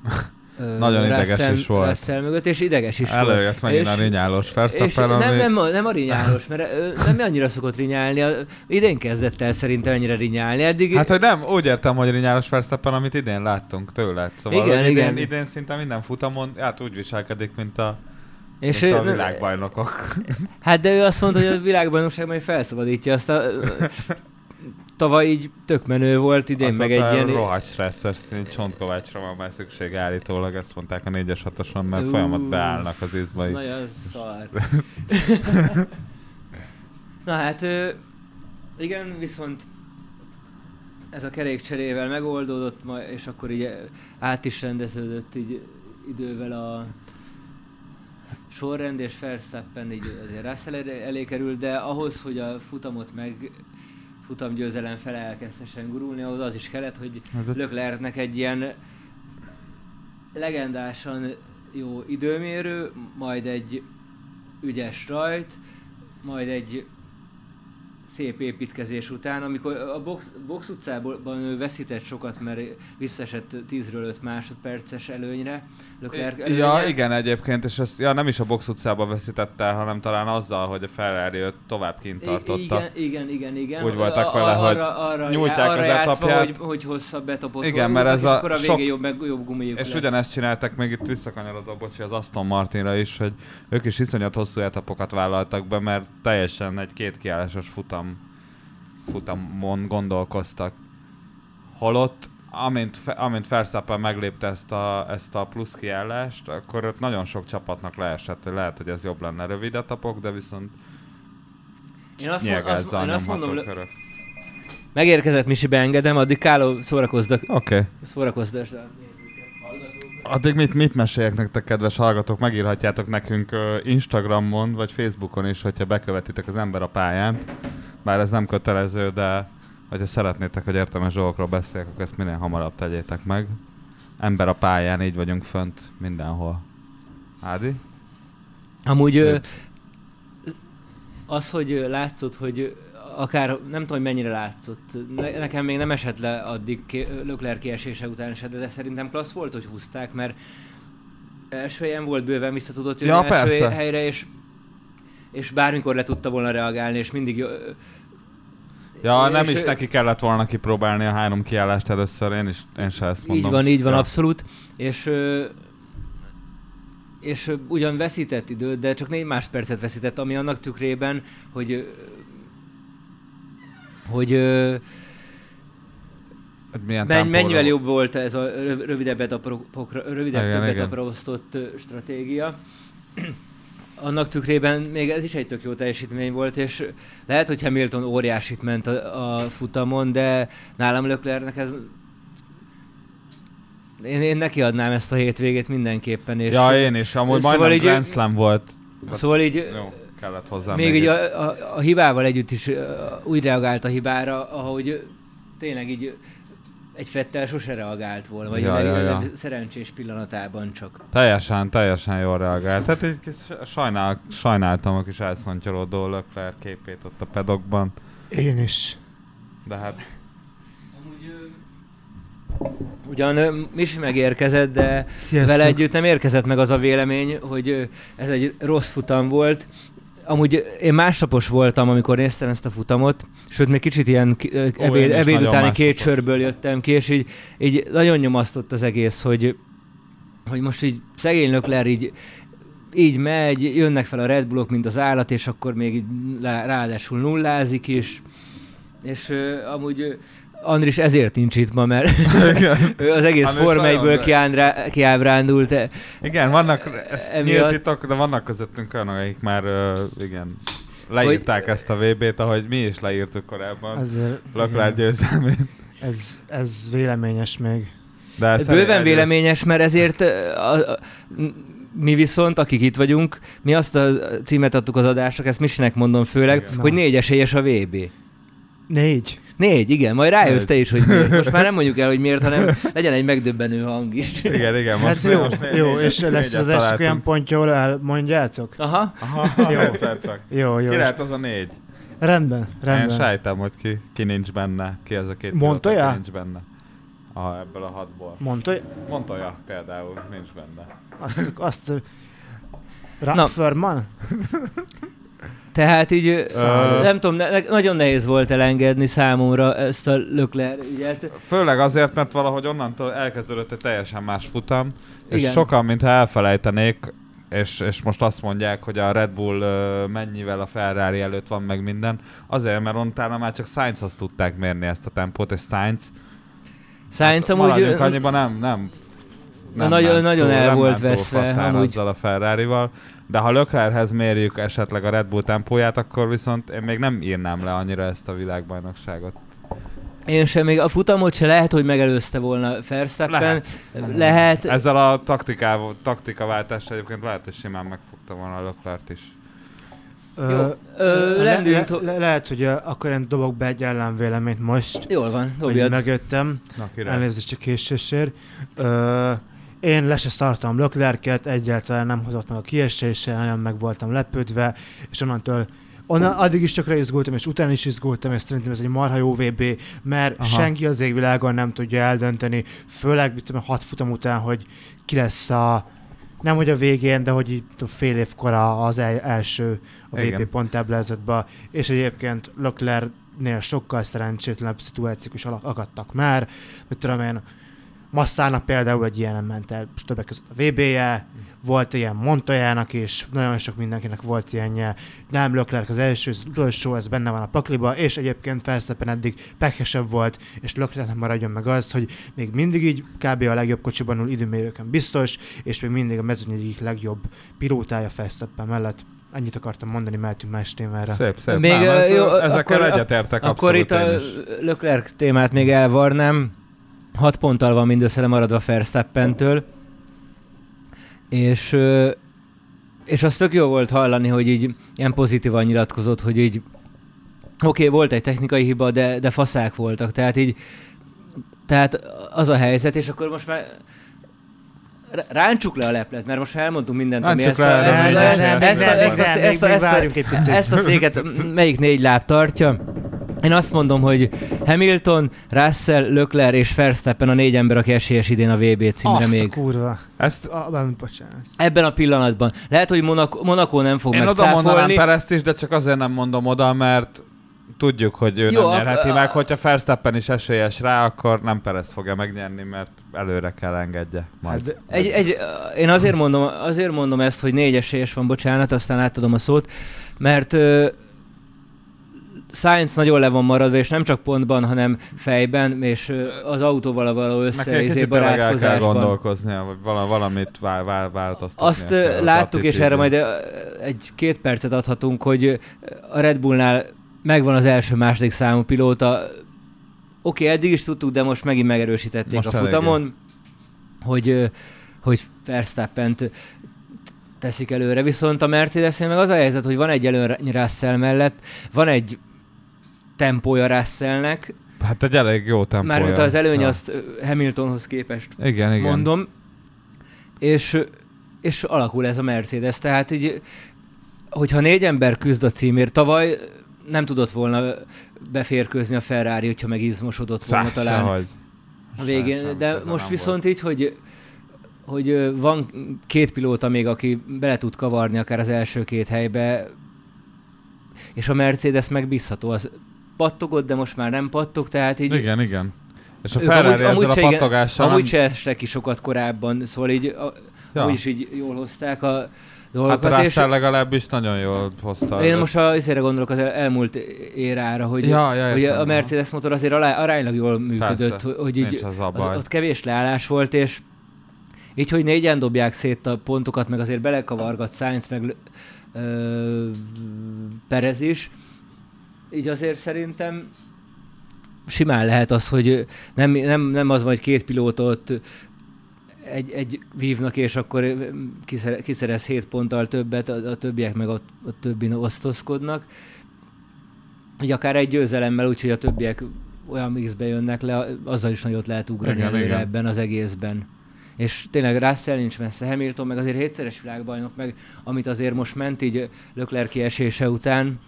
Nagyon ideges Russell- is volt. Russell mögött, és ideges is volt. Előjött megint És- a rinyálós És Verstappen, nem, ami... nem, nem a rinyálós, mert nem annyira szokott rinyálni. A- Idén kezdett el szerintem ennyire rinyálni. Eddig Hát, hogy nem, úgy értem, hogy rinyálós Verstappen, amit idén láttunk tőle. Szóval Igen, idén, igen. idén szinte minden futamon, hát úgy viselkedik, mint a, és ő- a világbajnokok. Hát de ő azt mondta, hogy a világbajnokság majd felszabadítja. Azt a, tavaly így tök menő volt, idén meg egy ilyen... Rohadt stresszes, csontkovácsra van már szükség állítólag, ezt mondták a 4-es 6 mert folyamat Ú, beállnak az Ez izbai. nagyon szar. Na hát, igen, viszont ez a kerékcserével megoldódott, és akkor így át is rendeződött így idővel a sorrend, és Verstappen így azért Russell elé- került, de ahhoz, hogy a futamot meg futamgyőzelem fele elkezdhessen gurulni, ahhoz az is kellett, hogy Hát Leclercnek egy ilyen legendásan jó időmérő, majd egy ügyes rajt, majd egy szép építkezés után, amikor a box, box utcában ő veszített sokat, mert visszaesett 10-ről 5 másodperces előnyre. Leclerc előnye. Ja, igen egyébként, és ezt, ja, nem is a box utcába veszítette, hanem talán azzal, hogy a Ferrari őt tovább kint tartotta. Igen, igen, igen, igen. Úgy voltak vele, hogy arra, nyújtják arra az etapját. hogy, hogy hosszabb etapot Igen, mert ez a akkor a sok- jobb, meg jobb gumijuk És lesz. ugyanezt csináltak még itt visszakanyarodva, bocsi, az Aston Martinra is, hogy ők is iszonyat hosszú etapokat vállaltak be, mert teljesen egy két kiállásos futam, futamon gondolkoztak. Holott, amint, amint Verstappen meglépte ezt a, ezt a plusz kiállást, akkor ott nagyon sok csapatnak leesett, hogy lehet, hogy ez jobb lenne rövid etapok, de viszont Én azt, mond, azt, én azt mondom, körök. megérkezett Misi, beengedem, addig Káló szórakozdak, Oké. Okay. szórakozdas. Addig mit, mit meséljek nektek, kedves hallgatók? Megírhatjátok nekünk Instagramon vagy Facebookon is, hogyha bekövetitek az ember a pályán. Bár ez nem kötelező, de hogyha szeretnétek, hogy értelmes dolgokról beszéljek, akkor ezt minél hamarabb tegyétek meg. Ember a pályán, így vagyunk fönt mindenhol. Ádi? Amúgy ö, az, hogy látszott, hogy akár, nem tudom, hogy mennyire látszott, ne, nekem még nem esett le addig Lökler kiesése után se, de, de szerintem klassz volt, hogy húzták, mert első helyen volt bőven vissza tudott jönni Ja, első persze. helyre, és, és bármikor le tudta volna reagálni, és mindig jó, Ja, És nem is neki kellett volna kipróbálni a három kiállást először, én is én se ezt mondom. Így van, így van, ja. abszolút. És, és ugyan veszített időt, de csak négy másodpercet veszített, ami annak tükrében, hogy hogy Hogy Milyen men, mennyivel jobb volt ez a röv- rövidebb, etapokra, rövidebb Igen, több igen. stratégia. Annak tükrében még ez is egy tök jó teljesítmény volt, és lehet, hogy Hamilton óriásit ment a, a futamon, de nálam Leclercnek ez én, én neki adnám ezt a hétvégét mindenképpen. És Ja, én is. Amúgy Szóval majdnem így- Grand Slam volt. Szóval így Jó, kellett hozzá még így a, a, a hibával együtt is úgy reagált a hibára, ahogy tényleg így egy Fettel sose reagált volna, vagy Ja, ja, ja, szerencsés pillanatában csak. Teljesen, teljesen jól reagált. Tehát egy kis sajnál, sajnáltam a kis elszontyolódó Leclerc képét ott a pedokban, Én is. de hát Ugyan ö, Misi megérkezett, de Sziasztok. vele együtt nem érkezett meg az a vélemény, hogy ez egy rossz futam volt. Amúgy én másnapos voltam, amikor néztem ezt a futamot, sőt, még kicsit ilyen ebéd, is ebéd utáni két sörből jöttem ki, és így, így nagyon nyomasztott az egész, hogy, hogy most így szegény Lökler így így megy, jönnek fel a Red Bullok, mint az állat, és akkor még így ráadásul nullázik is. És uh, amúgy Andris ezért nincs itt ma, mert ő az egész Andris Forma nagyon 1-ből nagy. kiándrá- kiábrándult. Igen, vannak, ez Emiatt- nyílt titok, de vannak közöttünk olyanok, akik már, ö, igen, leírták ezt a VB-t, ahogy mi is leírtuk korábban. Azért, győzelmét. ez, ez véleményes még. De ez Bőven egyrészt- véleményes, mert ezért a, a, mi viszont, akik itt vagyunk, mi azt a címet adtuk az adásnak, ezt Misinek mondom főleg, Igen. hogy Na. négy esélyes a VB. Négy. Négy, igen, majd rájössz Négy. te is, hogy miért. Most már nem mondjuk el, hogy miért, hanem legyen egy megdöbbenő hang is. Igen, igen, most Hát jó, most né- jó, négyet- és lesz négyet az találtunk. olyan pontja, ahol elmondjátok? Aha. Aha, Jó. csak. Jó, jó. Ki lehet az a négy? Rendben, Én rendben. sejtem, hogy ki, ki nincs benne. Ki ez a két Montoya? pilóta, ki nincs benne. Aha, ebből a hatból. Mondta, Montoya például nincs benne. azt, azt Na. Rafferman? Tehát így, Ö- nem tudom, ne, nagyon nehéz volt elengedni számomra ezt a Lökler ügyet. Főleg azért, mert valahogy onnantól elkezdődött egy teljesen más futam, és Igen. sokan, mintha elfelejtenék, és, és most azt mondják, hogy a Red Bull mennyivel a Ferrari előtt van meg minden, azért, mert utána már csak Sainzhoz tudták mérni ezt a tempót, és Sainz Sainz amúgy... maradjunk ö, annyiban nem, nem, nem nagyon- ment nagyon túl, el nem volt veszve, amúgy. a Ferrari-val, de ha Leclerchez mérjük esetleg a Red Bull tempóját, akkor viszont én még nem írnám le annyira ezt a világbajnokságot. Én sem, még a futamot se lehet, hogy megelőzte volna Verstappen. Lehet. Lehet. Ezzel a taktikával, taktikaváltással egyébként lehet, hogy simán megfogta volna a Leclerc is. Jó. Ö, le, le, le, lehet, hogy akkor én dobok be egy ellenvéleményt most, Jól van, hogy dobjad. megjöttem. Na. Elnézést a késésért. Ö, én le se szartam Leclerc-et, egyáltalán nem hozott meg a kieséssel, nagyon meg voltam lepődve, és onnantól Onnan addig is tökre izgultam, és utána is izgultam, és szerintem ez egy marha jó VB, mert Aha. Senki az égvilágon nem tudja eldönteni, főleg mit tudom, hat futam után, hogy ki lesz a nem hogy a végén, de hogy így tudom, fél évkor a- az el, első a VB Igen. ponttáblázatba, és egyébként Leclerc-nél sokkal szerencsétlenebb szituációk is akadtak már, mit tudom én, Massának például egy ilyen ment el, és többek között a VB-je, volt ilyen Montojának is, nagyon sok mindenkinek volt ilyenje, nem Leclerc az első, az utolsó, ez benne van a pakliba, és egyébként Verstappen eddig pekesebb volt, és Leclerc nem maradjon meg az, hogy még mindig így kb. a legjobb kocsiban ül időmérőkön biztos, és még mindig a mezőny egyik legjobb pilótája Verstappen mellett. Ennyit akartam mondani, mehetünk más témára. Szép, szép. Még, nem, ö, ez, jó, ezekkel akkor- egyetértek Akkor itt a. Leclerc témát még elvarnám. Hat ponttal van mindössze lemaradva Verstappentől. És, és az tök jó volt hallani, hogy így ilyen pozitívan nyilatkozott, hogy így oké, okay, volt egy technikai hiba, de, de faszák voltak. Tehát így tehát az a helyzet, és akkor most már ráncsuk le a leplet, mert most elmondtunk mindent, ami ezt a, ezt, a, széket melyik négy láb tartja? Én azt mondom, hogy Hamilton, Russell, Leclerc és Verstappen a négy ember, aki esélyes idén a VB címre Azt a még. kurva. Ezt A, bármit, bocsánat. Ebben a pillanatban. Lehet, hogy Monaco, Monaco nem fog én oda mondanám megcáfolni. Perezt is, de csak azért nem mondom oda, mert tudjuk, hogy ő Jó, nem nyerheti a- meg. Hogyha Verstappen is esélyes rá, akkor nem Perez fogja megnyerni, mert előre kell engedje majd. Hát, Egy, egy, én azért mondom, azért mondom ezt, hogy négy esélyes van, bocsánat, aztán átadom a szót, mert Science nagyon le van maradva, és nem csak pontban, hanem fejben, és az autóval való össze kell barátkozásban. gondolkoznia, vagy vala, valamit vál, vál, változtatni. Azt ö, láttuk, és erre majd egy-két percet adhatunk, hogy a Red Bullnál megvan az első, második számú pilóta. Oké, okay, eddig is tudtuk, de most megint megerősítették Most a futamon, hogy, hogy Verstappen-t teszik előre. Viszont a mercedes meg az a helyzet, hogy van egy előny Russell mellett, van egy tempója Russellnek, Hát egy elég jó tempója. mármint az előny Ja. azt Hamiltonhoz képest Igen, igen. mondom, és, és alakul ez a Mercedes, tehát így, hogyha négy ember küzd a címért, tavaly nem tudott volna beférkőzni a Ferrari, hogyha megizmosodott volna Szá, talán sehogy. a végén, sem, de most viszont így, hogy hogy van két pilóta még, aki bele tud kavarni akár az első két helybe, és a Mercedes megbízható. Az pattogott, de most már nem pattog, tehát így Igen, igen. És a Ferrari ezzel a se igen- pattogással amúgy se estek ki sokat korábban, szóval így, a, Ja. is így jól hozták a Hát dolgokat. a és legalábbis nagyon jól hozta. én most a, azért gondolok az el- elmúlt érára, hogy, Ja, ja, hogy értem, a Mercedes motor azért alá, aránylag jól működött, Persze, hogy így az a az, ott kevés leállás volt, és így, hogy négyen dobják szét a pontokat, meg azért belekavargat Sainz, meg ö, Perez is, így azért szerintem simán lehet az, hogy nem, nem, nem az hogy két pilótot egy, egy vívnak, és akkor kiszere, kiszerez 7 ponttal többet, a, a többiek meg a, a többin osztozkodnak. hogy akár egy győzelemmel, úgyhogy a többiek olyan mixbe jönnek le, azzal is nagyot lehet ugrani Igen, előre igen. ebben az egészben. És tényleg Russell nincs messze, Hamilton meg azért hétszeres világbajnok, meg amit azért most ment így Leclerc kiesése után,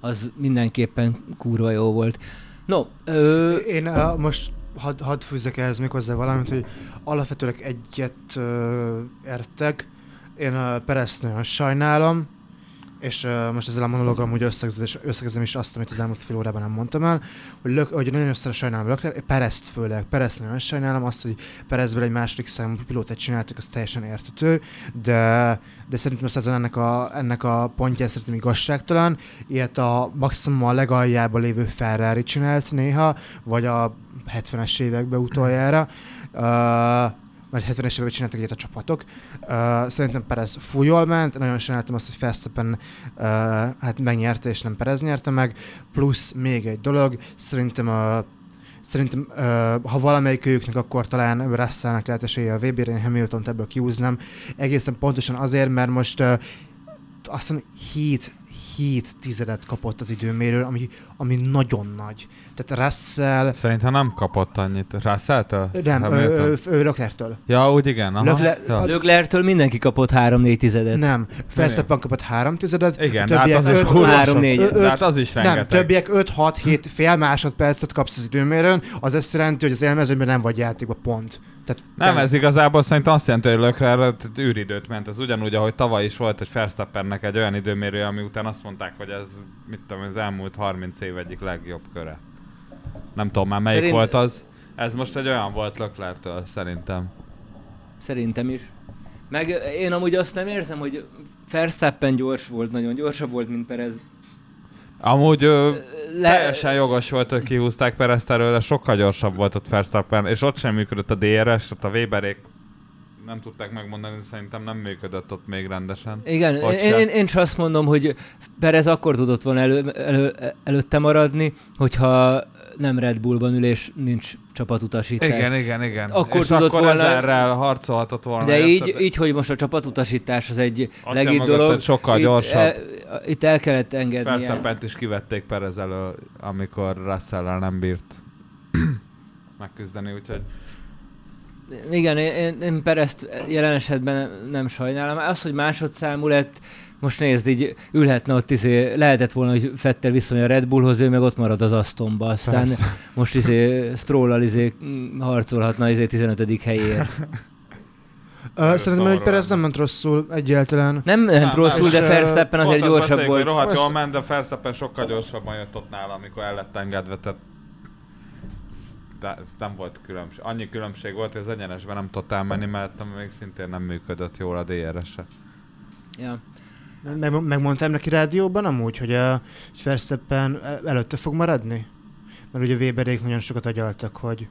az mindenképpen kurva jó volt. No, ö, Én uh, most hadd had fűzzek ehhez még hozzá valamit, hogy alapvetőleg egyet uh, értek. Én uh, Perezt nagyon sajnálom, és uh, most ezzel a monológom úgy összegzem, is azt, amit az elmúlt fél órában nem mondtam el, hogy, lök, hogy nagyon össze sajnálom Lökler, Perezt főleg, Perezt nagyon sajnálom, azt, hogy Perezből egy második számú pilótát csináltak, az teljesen értető, de, de szerintem a szezon ennek a, ennek a pontján szerintem igazságtalan, ilyet a maximum a legaljában lévő Ferrari csinált néha, vagy a 70-es években utoljára, uh, vagy 70-es években csináltak ilyet a csapatok. Uh, szerintem Perez full ment, nagyon sajnáltam azt, hogy Verstappen uh, hát megnyerte, és nem Perez nyerte meg, plusz még egy dolog, szerintem a Szerintem, ha valamelyik őknek, akkor talán Russellnek lehet esélye a VB-re, én Hamilton-t ebből kiúznám. Egészen pontosan azért, mert most uh, azt hiszem 7, 7 tizedet kapott az időmérő, ami, ami nagyon nagy. Tehát Russell, Szerintem nem kapott annyit. Russell-től? nem, ö, Leclerc-től. Ja, úgy igen. Aha. Leclerc- ja. Löklertől mindenki kapott 3-4 tizedet. Nem, Verstappen kapott 3 tizedet, Igen, a de hát többiek az is öt- három, négy. Ö- De hát az is rengeteg. Nem, többiek 5-6-7 fél másodpercet kapsz az időmérőn, az azt jelenti, hogy az élmezőnyben nem vagy játékban pont. Tehát Nem, te- ez igazából szerintem azt jelenti, hogy Leclerc űridőt ment. Ez ugyanúgy, ahogy tavaly is volt, hogy Verstappennek egy olyan időmérő, ami után azt mondták, hogy ez, mit tudom, az elmúlt 30 év egyik legjobb köre. Nem tudom már melyik Szerint- volt az. Ez most egy olyan volt Leclerc-től, szerintem. Szerintem is. Meg én amúgy azt nem érzem, hogy Verstappen gyors volt, nagyon gyorsabb volt, mint Perez. Amúgy ö, Le... teljesen jogos volt, hogy kihúzták Perezt előle, sokkal gyorsabb volt ott Verstappen, és ott sem működött a DRS, ott a Weberék nem tudták megmondani, szerintem nem működött ott még rendesen. Igen, én, se. én, én is azt mondom, hogy Perez akkor tudott volna elő, elő, előtte maradni, hogyha nem Red Bullban ül és nincs csapatutasítás. Igen, igen, igen. Akkor és tudott akkor volna- ezerrel harcolhatott volna. De érted? így, így, hogy most a csapatutasítás az egy Atya legit dolog, sokkal itt, gyorsabb. El, itt el kellett engedni. Verstappent is kivették Perez elől, amikor russell nem bírt megküzdeni, úgyhogy Igen, én, én, én Perezt jelen esetben nem sajnálom. Az, hogy másodszámú lett, most nézd, így ülhetne ott, izé, lehetett volna, hogy Fettel visszamegy a Red Bullhoz, ő meg ott marad az Astonba. Aztán Persze. most izé, Strollal izé, harcolhatna izé 15. helyért. Ö, szerintem, hogy Perez nem ment rosszul egyáltalán. Nem ment Nem, rosszul, de Verstappen azért gyorsabb volt. Rohadt jól ment, de Verstappen sokkal gyorsabban jött ott nála, amikor el lett engedve, tehát de ez nem volt különbség. Annyi különbség volt, hogy az egyenesben nem tudott elmenni, mert még szintén nem működött jól a DRS-e. Ja. Meg, megmondtam neki rádióban amúgy, hogy a Verstappen el- előtte fog maradni? Mert ugye Weberék nagyon sokat agyaltak, hogy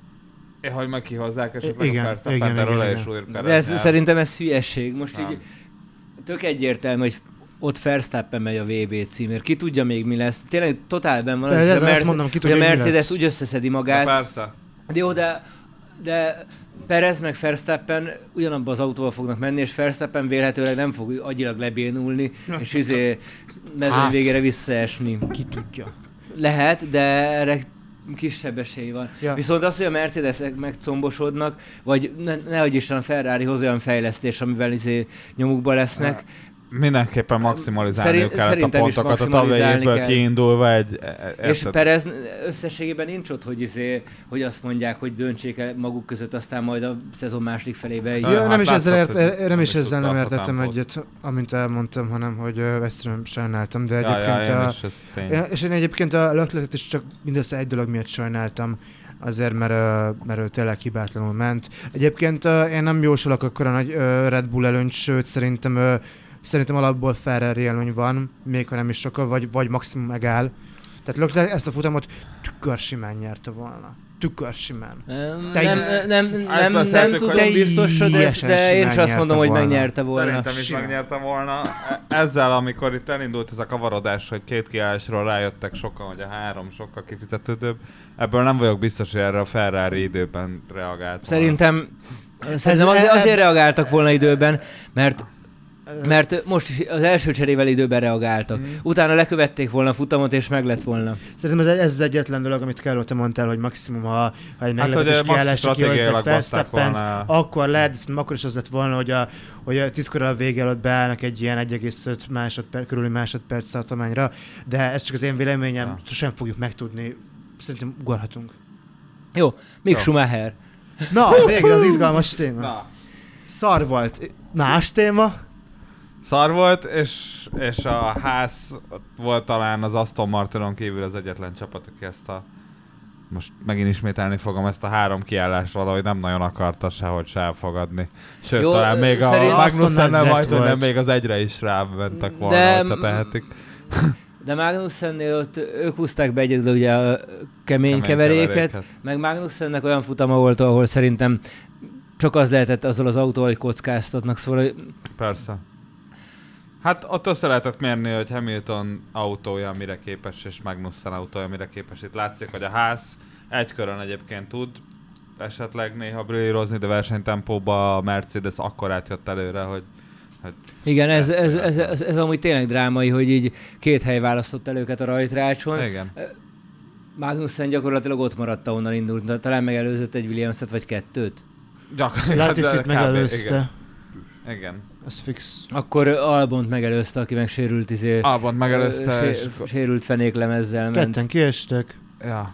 É, hogy meg kihozzák esetleg Igen, a Verstappen, igen, de igen, igen. újra De ez, szerintem ez hülyesség. Most Nem. így tök egyértelmű, hogy ott Verstappen megy a VB címért. Ki tudja még mi lesz. Tényleg totál benn van, hogy a, Merce- mondom, ki hogy tudja, a Mercedes úgy összeszedi magát. persze. De jó, de, de Perez meg Verstappen ugyanabban az autóval fognak menni, és Verstappen vélhetőleg nem fog agyilag lebénulni, és izé mezőny Hát. végére visszaesni. ki tudja. Lehet, de erre kisebb esély van. Ja. Viszont az, hogy a Mercedesek megcombosodnak, vagy ne, nehogy Isten a Ferrarihoz olyan fejlesztés, amivel izé nyomukba lesznek, Mindenképpen maximalizálniuk Szerint- kellett a pontokat a tavalyi maximalizálni évből kell. kiindulva egy... e- és érted? Perez összességében nincs ott, hogy, izé, hogy azt mondják, hogy döntsék el maguk között, aztán majd a szezon második felébe. így- Ja, Ja, hát nem is ezzel, ért, nem nem is is ezzel nem a értettem egyet, amint elmondtam, hanem hogy egyszerűen sajnáltam, de ja, egyébként ja, én a, tény. Ja, és én egyébként a Leclerc is csak mindössze egy dolog miatt sajnáltam, azért, mert, mert ő tényleg hibátlanul ment. Egyébként én nem jósolok akkor a nagy Red Bull előnyt, sőt szerintem, szerintem alapból Ferrari előny van, még ha nem is sokkal, vagy, vagy maximum megáll. Tehát Leclerc ezt a futamot tükör simán nyerte volna. Tükör simán. Nem, nem, nem, nem, nem, tudom hogy biztosra, de, de én simán azt mondom, hogy volna. megnyerte volna. Szerintem is Simán. megnyerte volna. E- Ezzel, amikor itt elindult ez a kavarodás, hogy két kiállásról rájöttek sokan, hogy a három sokkal kifizetődőbb, ebből nem vagyok biztos, hogy erre a Ferrari időben reagált volna. Szerintem, szerintem azért, ez- azért reagáltak volna időben, mert Mert most is az első cserével időben reagáltak. Mm. Utána lekövették volna a futamot, és meg lett volna. Szerintem ez, ez az egyetlen dolog, amit Carlo, te mondtál, hogy maximum, ha, ha egy Hát, meglepetés max kiállásra stratégiailag kihozták Verstappent, akkor lehet, akkor is az lett volna, hogy a, hogy a 10 körül a vége előtt beállnak egy ilyen 1,5 másodperc, körüli másodperc tartományra, de ez csak az én véleményem, Ja. sosem fogjuk megtudni. Szerintem ugorhatunk. Jó, Mick Jó. Schumacher. Na, végre az izgalmas téma. Na, Szar volt. Más téma? Szar volt, és, és a ház volt talán az Aston Martinon kívül az egyetlen csapat, aki ezt a most megint ismételni fogom ezt a három kiállást valahogy nem nagyon akarta sehogy se elfogadni. Sőt, Jó, talán még a Magnussen nem majd, hogy nem még az egyre is rámentek volna, De- De... hogyha tehetik. De Magnussennél ott ők húzták be egyedül ugye a kemény, Kemény keveréket, keveréket. meg Magnussennek olyan futama volt, ahol szerintem csak az lehetett azzal az autóval, hogy kockáztatnak, szóval hogy Persze. Hát ott össze lehetett mérni, hogy Hamilton autója mire képes, és Magnussen autója mire képes. Itt látszik, hogy a ház egy körön egyébként tud esetleg néha brillírozni, de versenytempóban a Mercedes akkor átjött előre, hogy, hogy igen, ez, ez, ez, ez, ez, amúgy tényleg drámai, hogy így két hely választott el őket a rajtrácson. igen. Magnussen gyakorlatilag ott maradt, ahonnan indult, de talán megelőzött egy Williams-et vagy kettőt. Gyakorlatilag, Latifit Hát, megelőzte. Igen. igen. Ez fix. Akkor Albont megelőzte, aki meg sérült izé, Albon megelőzte, ö, és... sé- sérült fenéklemezzel ment. Ketten kiestek. Ja.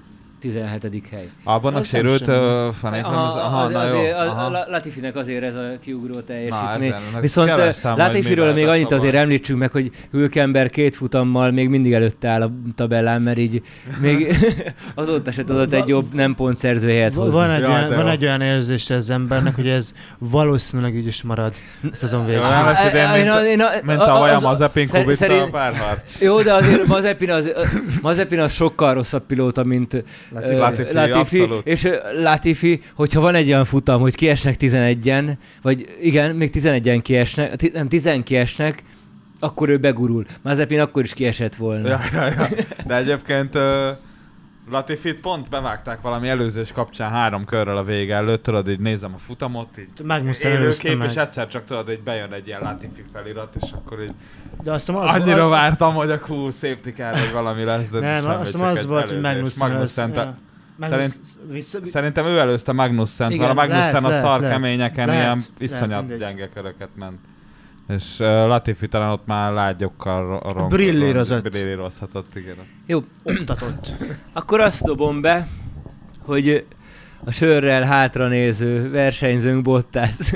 17. hely. Az nem sérült uh, fenéklem? Aha, az, azért, az, aha. a Latifinek azért ez a kiugró teljesítmény. Viszont Latifiről még annyit a azért említsünk meg, hogy Hülkenberg két futammal még mindig előtte áll a tabellán, mert így még azóta se tudott egy jobb nem pontszerző helyet Va- hozni. Van egy, olyan, van egy olyan érzése az embernek, hogy ez valószínűleg így is marad a szezon végén. Nem lesz idén, mint, Én a- én a- mint a- a az- Mazepin Kubica a párharc. Jó, de azért Mazepin az, Mazepin az sokkal rosszabb pilóta, mint Latifi. Latifi, Latifi és Latifi, hogyha van egy olyan futam, hogy kiesnek 11-en, vagy igen, még 11-en kiesnek, nem 10 kiesnek, akkor ő begurul. Mazepin akkor is kiesett volna. Ja, ja, ja. De egyébként uh, Latifit pont bevágták valami előzős kapcsán három körrel a vége előtt, tudod, így nézem a futamot, így Magnussen előzte élőkép, meg. és egyszer csak tudod, hogy bejön egy ilyen Latifi felirat, és akkor így De azt az, annyira az, vártam, hogy a hú, safety car, hogy valami lesz, de nem, semmi, azt hiszem az volt, hogy előzés. Magnussen Magnussen előzte. te- Ja. Magnussen- vissza- Szerintem ő előzte Magnussen, mert a Magnussen lehet, a szar lehet. keményeken Lehet, ilyen iszonyat gyenge köröket ment. És uh, Latifi talán ott már lágyokkal ro- Brillírozott. Brillírozhatott, igen. Jó, oktatott. akkor azt dobom be, hogy a sörrel hátranéző versenyzőnk Bottas.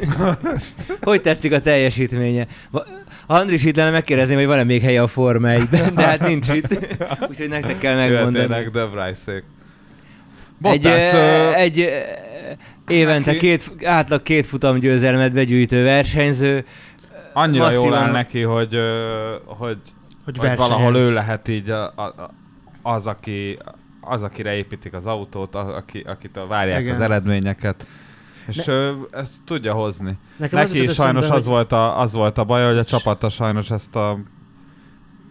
hogy tetszik a teljesítménye? Ha Andris itt lenne, megkérdezném, hogy van-e még helye a Forma 1-ben, de hát nincs itt. Úgyhogy nektek kell megmondani. Jöhetnének De Bryce-ék. Egy, ö, egy évente két, átlag két futam győzelmet begyűjtő versenyző. Annyira jól masszívan- áll neki, hogy, hogy, Hogy, hogy valahol ő lehet így a, a, az, aki, az, akire építik az autót, a, aki, akitől várják Igen. az eredményeket. És Ne- ezt tudja hozni. Nekem az Neki is sajnos eszembe, az, volt a, az volt a baj, hogy a csapata sajnos ezt a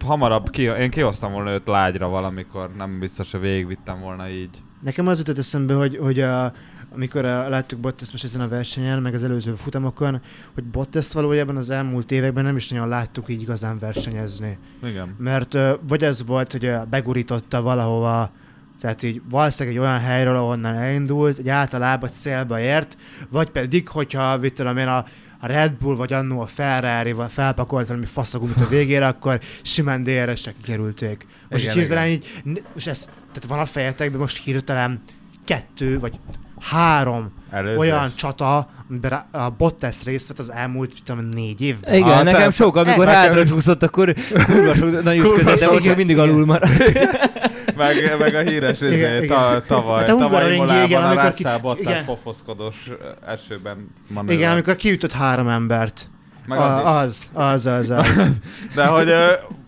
hamarabb ki, én kihoztam volna őt lágyra valamikor, nem biztos, hogy végigvittem volna így. Nekem az jutott eszembe, hogy, hogy a, amikor a, láttuk Bottas most ezen a versenyen, meg az előző futamokon, hogy Bottas valójában az elmúlt években nem is nagyon láttuk így igazán versenyezni. Igen. Mert ö, vagy ez volt, hogy ö, begurította valahova, tehát így valószínűleg egy olyan helyről, ahonnan elindult, egy általában célba ért, vagy pedig, hogyha mit tudom én, a, a Red Bull vagy annó a ferrari felpakolt valami faszagumit a végére, akkor simán DRS-re kikerülték. Most Igen, így hirtelen igen. így, most ez, tehát van a fejetekben most hirtelen kettő vagy három Előzés. olyan csata, amiben a- Bottas részt vett az elmúlt, tudom, négy évben. Igen, Ah, nekem sok, amikor nekem- hátra csúszott, akkor kurva sok nagy volt, csak igen, mindig igen. alul maradt. meg, meg a híres Igen, izé, igen. ta, tavaly, Hát a tavaly Hungaroringi, igen, a Russell Bottas igen. pofoszkodós esőben manőver. Igen, amikor kiütött három embert. Meg A, az az, az, az, az. De hogy uh,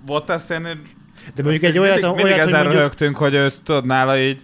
Bottas én De mondjuk egy olyat, mindig, mindig olyat ezen hogy mondjuk... röhögtünk, hogy ő tudod nála így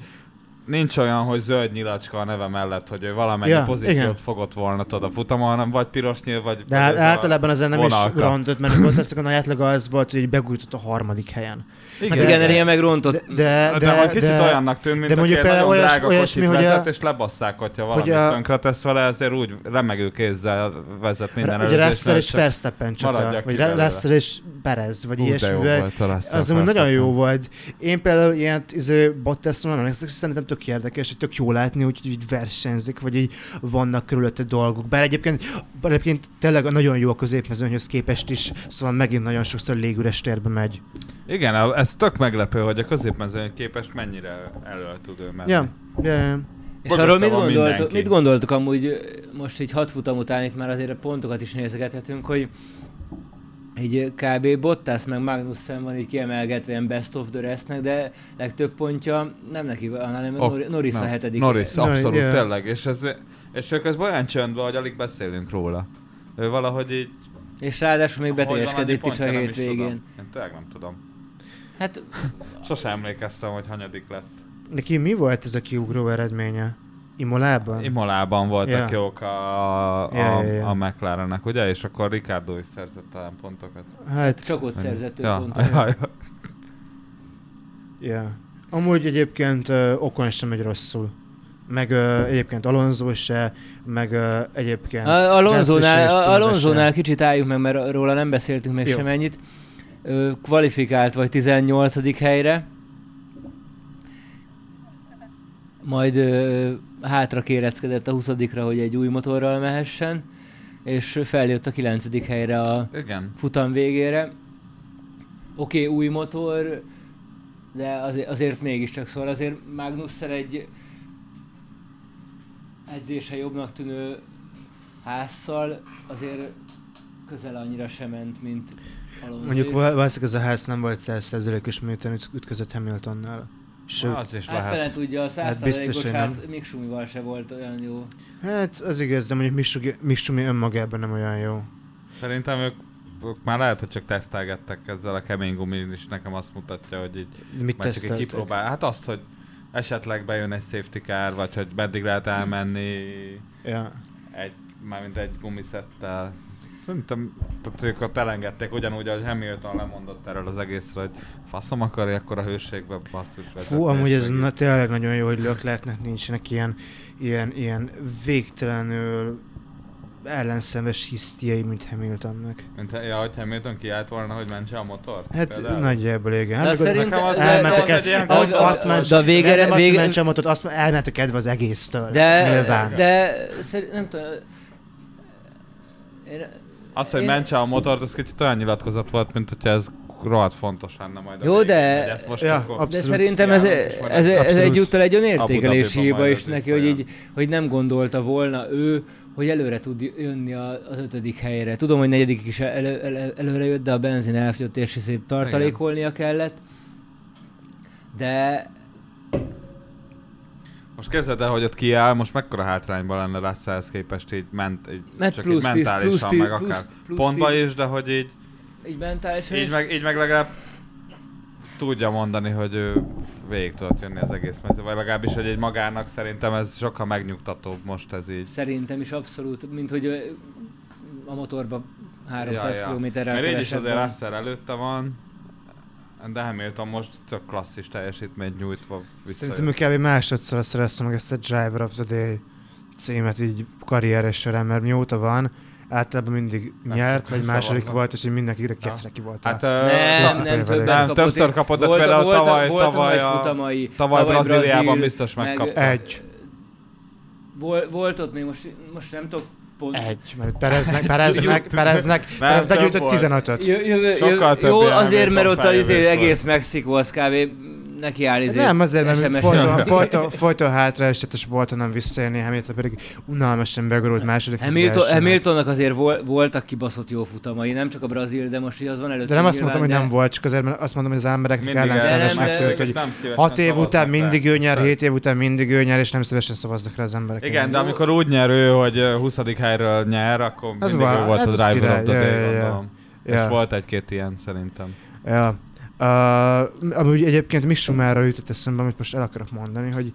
nincs olyan, hogy zöld nyilacska a neve mellett, hogy ő valamennyi Ja, pozíciót igen. fogott volna tudod a futamon, hanem vagy piros nyíl, vagy... De hát általában ezen nem is vonalka. rontott, mert volt ezt a nagy átlag az volt, hogy begújtott a harmadik helyen. Igen, de- igen de- ilyen megrontott. De, de, De, de, de, hogy kicsit de, olyannak tűnt, mint de de mondjuk aki nagyon olyas- drága olyasmi, hogy a- vezet, és lebasszák, hogyha valami a- tönkre tesz vele, ezért úgy remegő kézzel vezet minden Ugye Russell és Verstappen csata, vagy. Russell és Perez, vagy ilyesmivel. a Az nagyon jó volt. Én például ilyen izé, Bottasról nem emlékszem, szerintem tök érdekes, hogy tök jó látni, hogy így versenyzik, vagy így vannak körülötte dolgok. Bár egyébként, bár egyébként tényleg nagyon jó a középmezőnyhöz képest is, szóval megint nagyon sokszor légüres térbe megy. Igen, ez tök meglepő, hogy a középmezőny képest mennyire elő tud ő menni. Ja, ja, ja. És Mögötte arról mit, van mindenki. mit gondoltok amúgy most így hat futam után itt már azért a pontokat is nézegethetünk, hogy így kb. Bottas meg Magnussen van így kiemelgetve ilyen best of the restnek, de legtöbb pontja nem neki van, hanem Ok, Nor- Norris a hetedik. Norris, abszolút, yeah. tényleg. És, ez, és ő közben olyan csöndben, hogy alig beszélünk róla. Ő valahogy így... És ráadásul még van beteljeskedett is a hétvégén. Én tényleg nem tudom. Hát Sose emlékeztem, hogy hanyadik lett. Neki mi volt ez a kiugró eredménye? Imolában? Imolában voltak Ja. jók a, a, Ja, ja, ja. a McLarennek, ugye? És akkor Ricardo is szerzett talán pontokat. Hát, csak ott szerzett ja, pontot. ja, ja. ja. Amúgy egyébként uh, Okon sem megy rosszul. Meg uh, egyébként Alonso se, meg uh, egyébként... A- Gasly se Alonzónál, és a- Tsunoda Alonzónál se. kicsit álljunk meg, mert róla nem beszéltünk még Jó. semennyit. Ö, Kvalifikált vagy 18. helyre. Majd ö, hátra kéreckedett a 20 hogy egy új motorral mehessen, és feljött a 9. helyre a Igen. futam végére. Oké, okay, új motor, de azért, azért mégiscsak szóval azért Magnussen egy edzése jobbnak tűnő házszal azért közel annyira sem ment, mint Alonso. Mondjuk is. val- valószínűleg ez a ház nem volt 100%-os, miután üt- ütközött Hamiltonnal. Sőt, Az is Hát fele lehet. tudja, a Hát biztos, 100%-os hogy ház nem. még Sumival se volt olyan jó. hát az igaz, de mondjuk Misumi önmagában nem olyan jó. Szerintem ők, ők már lehet, hogy csak tesztelgettek ezzel a kemény gumin, és nekem azt mutatja, hogy így mit már csak egy kipróbál. Hát azt, hogy esetleg bejön egy safety car, vagy hogy meddig lehet elmenni Ja. egy, mármint egy gumiszettel. Szerintem tehát ők ott elengedték ugyanúgy, ahogy Hamilton lemondott erről az egészről, hogy faszom akarja, akkor a hőségbe basszus vezetni. Fú, amúgy ez na, tényleg nagyon jó, hogy Leclercnek nincsenek ilyen, ilyen, ilyen végtelenül ellenszenves hisztiai, mint Hamiltonnak. Mint, ja, hogy Hamilton kiállt volna, hogy mentse a motort? Hát például? nagyjából igen. De Hát, szerintem- Nekem az, elmentek az el, azt ment, de a végére- nem azt, hogy vége- mentse a motot, azt elmentek kedve az egésztől. De, Nyilván. de szerint, nem tudom, én, Az, hogy mentse a motort, az kicsit olyan nyilatkozat volt, mint hogyha ez rohadt fontos lenne majd. Jó, végén, de- ezt most Ja, akkor... De Abszolút. szerintem ez, ez, ez abszolút. egyúttal egy olyan értékelési hiba is neki, hogy, így, hogy nem gondolta volna ő, hogy előre tud jönni a, az ötödik helyre. Tudom, hogy negyedik is elő, elő, előre jött, de a benzin elfogyott, és szép tartalékolnia kellett. De Most képzeld el, hogy ott kiáll, most mekkora hátrányban lenne Russellhez képest így ment, így Mert csak plusz így 10, mentálisan, plusz 10, meg plusz- akár plusz pontba 10. is, de hogy így, így mentálisan így, meg, így meg legalább tudja mondani, hogy ő végig tudott jönni az egész mező, vagy legalábbis, hogy egy magának szerintem ez sokkal megnyugtatóbb most ez így. Szerintem is abszolút, mint hogy a motorba 300 Ja, ja. kilométerrel Mert így is azért. Russell előtte van, de Hamilton most tök klasszis teljesítményt nyújtva Szerintem ő kb. másodszor szerezte meg ezt a Driver of the Day címet így karrieres során, mert mióta van, általában mindig Nem nyert, vagy második volt, és mindenki ide Ja. kecre ki volt. Hát, Nem, Többször nem kapott. többet Nem, kapott. többször kapott, de például volt- tavaly- volt tavaly a- futamai, tavaly Brazíliában Brazil, biztos meg- megkapta. Egy. Volt, volt ott még most, most nem tudok pont. Egy, mert Pereznek, Pereznek, Pereznek, Perez begyűjtött volt. 15-öt. Jö, jövő, Sokkal jövő, több jó, azért, mert ott az izé, egész Mexikó az kb. Neki áll izé, Nem, azért, mert folyton, folyton, folyton hátra esett, és folyton nem visszaélni, Hamilton pedig unalmasan begurult második. Hamilton. Hamiltonnak azért vol, voltak kibaszott jó futamai, nem csak a brazil, de most így az van előtt. De nem azt mondtam, hogy nem volt, csak azért, mert azt mondom, hogy az embereknek nem, de- megtölt, hogy nem szívesen 6 év után mindig ő nyer, Tehát- 7 év után mindig ő nyer, és nem szívesen szavaznak rá az emberek. Igen, de amikor úgy nyer ő, hogy ö, 20. helyről nyer, akkor mindig ő volt hát a az driver of the day. És volt egy-két ilyen szerintem. Ja. Uh, amúgy egyébként Missumára jutott eszembe, amit most el akarok mondani, hogy,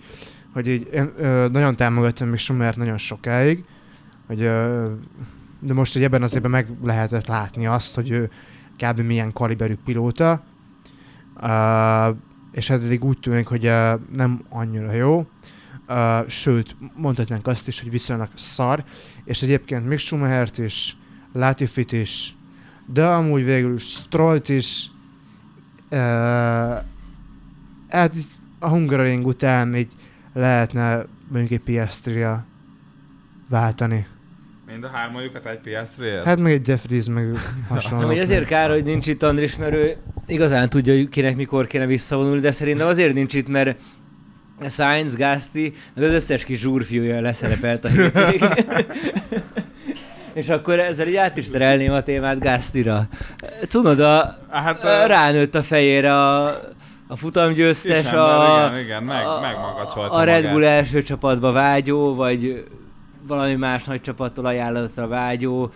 hogy így én, ö, nagyon támogattam még Schumert nagyon sokáig, hogy ö, de most hogy ebben az évben meg lehetett látni azt, hogy ő kb. milyen kaliberű pilóta, uh, és hát eddig úgy tűnik, hogy uh, nem annyira jó, uh, sőt, mondhatnánk azt is, hogy viszonylag szar, és egyébként Mick Schumachert is, Latifit is, de amúgy végül Strollt is, hát a Hungaroring után így lehetne mondjuk egy PS3-ra váltani. Mind a hármajukat egy PS3-ért? Hát meg egy Jeffries, meg hasonló. Nem, hogy ezért kár, hogy nincs itt Andris, mert ő igazán tudja, hogy kinek mikor kéne visszavonulni, de szerintem azért nincs itt, mert Science, Gasti, meg az összes kis zsúrfiúja leszerepelt a hétvégén. És akkor ezzel így át is terelném a témát Gastira. Cunoda Hát, ránőtt a fejére a, a futamgyőztes, Igen, a, igen, igen, meg- megmagacsolta a Red Bull magát. első csapatba vágyó, vagy valami más nagy csapattól ajánlatra vágyó,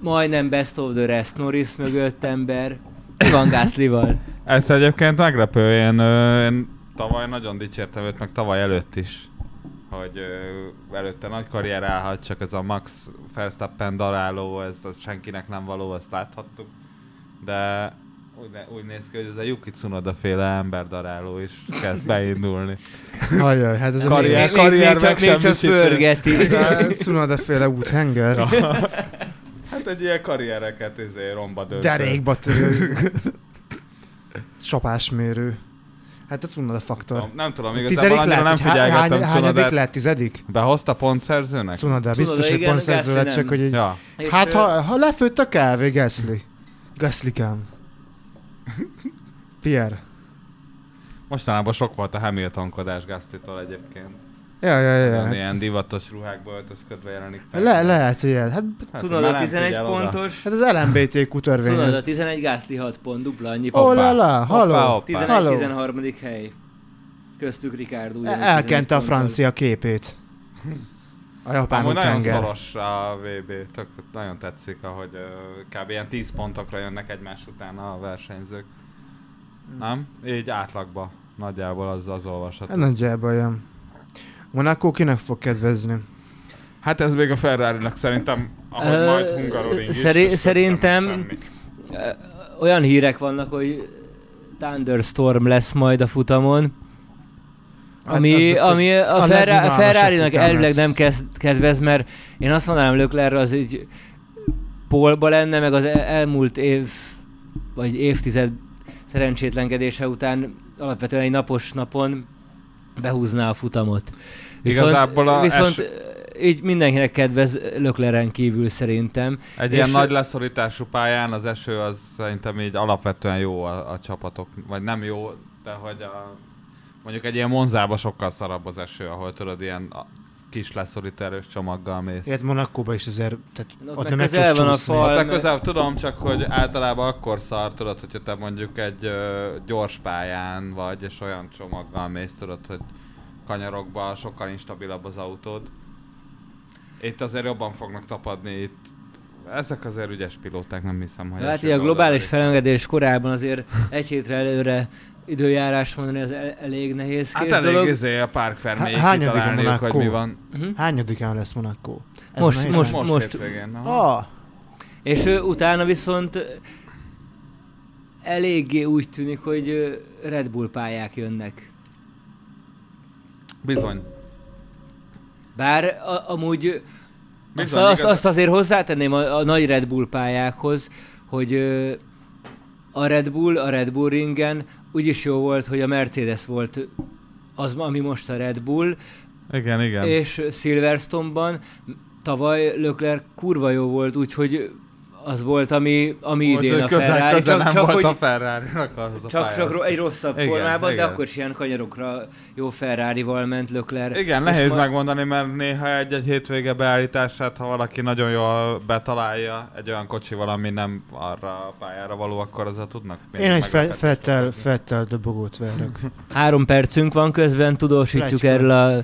majdnem best of the rest Norris mögött ember. Mi van Gaslyval? Ez egyébként meglepő, én, én tavaly nagyon dicsértem őt, meg tavaly előtt is, hogy előtte nagy karrier állhat, csak ez a Max Verstappen daráló, ez az senkinek nem való, ezt láthattuk. De úgy, ne, úgy néz ki, hogy ez a Yuki Tsunoda féle ember daráló is kezd beindulni. Ajaj, hát ez a Karrier- még, még, még karrier csak, még csak pörgeti. Ez a Tsunoda féle úthenger. Hát egy ilyen karriereket izé, romba döntő. Derékba törő. Csapásmérő. Hát a Tsunoda faktor. Nem, nem tudom, igazából Tizedik annyira lett? nem figyelgettem hány, hányadik lett? Tizedik? Behozta pontszerzőnek? Tsunoda, biztos, hogy pontszerző lett, csak hogy így... Ja. Hát ha, ha lefőtt a kávé, Gasly. Gasly Pierre. Mostanában sok volt a Hamiltonkodás Gasztitól egyébként. Ja, ja, ja. Hát, ilyen divatos ruhákba öltözködve jelenik meg. le, lehet, hogy ilyen. Hát, Hát, Cunoda már nem 11 figyel oda. pontos, hát az LMBTQ törvény. Cunoda 11, Gasly 6 pont, dupla annyi Oh pont. la la, Hoppá, halló. hoppá. Halló. 11-13. hely. Köztük Ricardo. ugyanúgy Elkente 11 a francia képét. A japán Amúgy nagyon tenger. szoros a VB, tök, nagyon tetszik, ahogy kb. ilyen 10 pontokra jönnek egymás után a versenyzők. Nem? Így átlagba nagyjából az az olvasható. Hát nagyjából olyan. Monaco kinek fog kedvezni? Hát ez még a Ferrari-nak szerintem, ahogy Ö, majd Hungaroring is. szeri- és szerintem- Olyan hírek vannak, hogy Thunderstorm lesz majd a futamon, ami, Hát ami a, a Ferra- a Ferrari-nak elvileg nem kezd, kedvez, mert én azt mondanám Leclerc az így polba lenne, meg az el- elmúlt év, vagy évtized szerencsétlenkedése után alapvetően egy napos napon behúzná a futamot. Igazából a viszont es- így mindenkinek kedvez Lökleren kívül szerintem. Egy És- ilyen nagy leszorítású pályán az eső az szerintem így alapvetően jó a, a csapatok, vagy nem jó, de hogy a, mondjuk egy ilyen Monzába sokkal szarabb az eső, ahol tudod ilyen kis leszorító erős csomaggal mész. Ilyet Monakóba is azért, tehát Ott ott, nem közel van a fal. Mert- közel tudom, csak hogy általában akkor szar, tudod, hogyha te mondjuk egy ö, gyors pályán vagy, és olyan csomaggal mész, tudod, hogy kanyarokba sokkal instabilabb az autód. Itt azért jobban fognak tapadni, itt ezek azért ügyes pilóták, nem hiszem, hogy Hát a globális felengedés korában azért egy hétre előre időjárás mondani, az el- elég nehéz Hát elég dolog. izé a park ferméig Há- kitalálniuk, hogy mi van. Uh-huh. Hányadikán lesz Monaco? Ez Most- most- Most, most- hétvégén. Ah, És utána viszont eléggé úgy tűnik, hogy Red Bull pályák jönnek. Bizony. Bár a, amúgy azt, Bizony, azt, igaz- azt azért hozzátenném a, a nagy Red Bull pályákhoz, hogy a Red Bull, a Red Bull ringen úgyis jó volt, hogy a Mercedes volt az, ami most a Red Bull, Igen, igen. és Silverstone-ban tavaly Leclerc kurva jó volt, úgyhogy az volt, ami, ami Volt, idén a közel, Ferrari. közel csak, nem csak, volt hogy, a ferrari az a csak, csak egy rosszabb Igen, formában, igen. de akkor is ilyen kanyarokra jó Ferrari-val ment Leclerc. Igen, nehéz ma- megmondani, mert néha egy-egy hétvége beállítását, ha valaki nagyon jól betalálja egy olyan kocsival, ami nem arra a pályára való, akkor azzal tudnak én egy fe- Fettel. Fettel dobogót verök. Három percünk van közben, tudósítjuk Plecska. erről a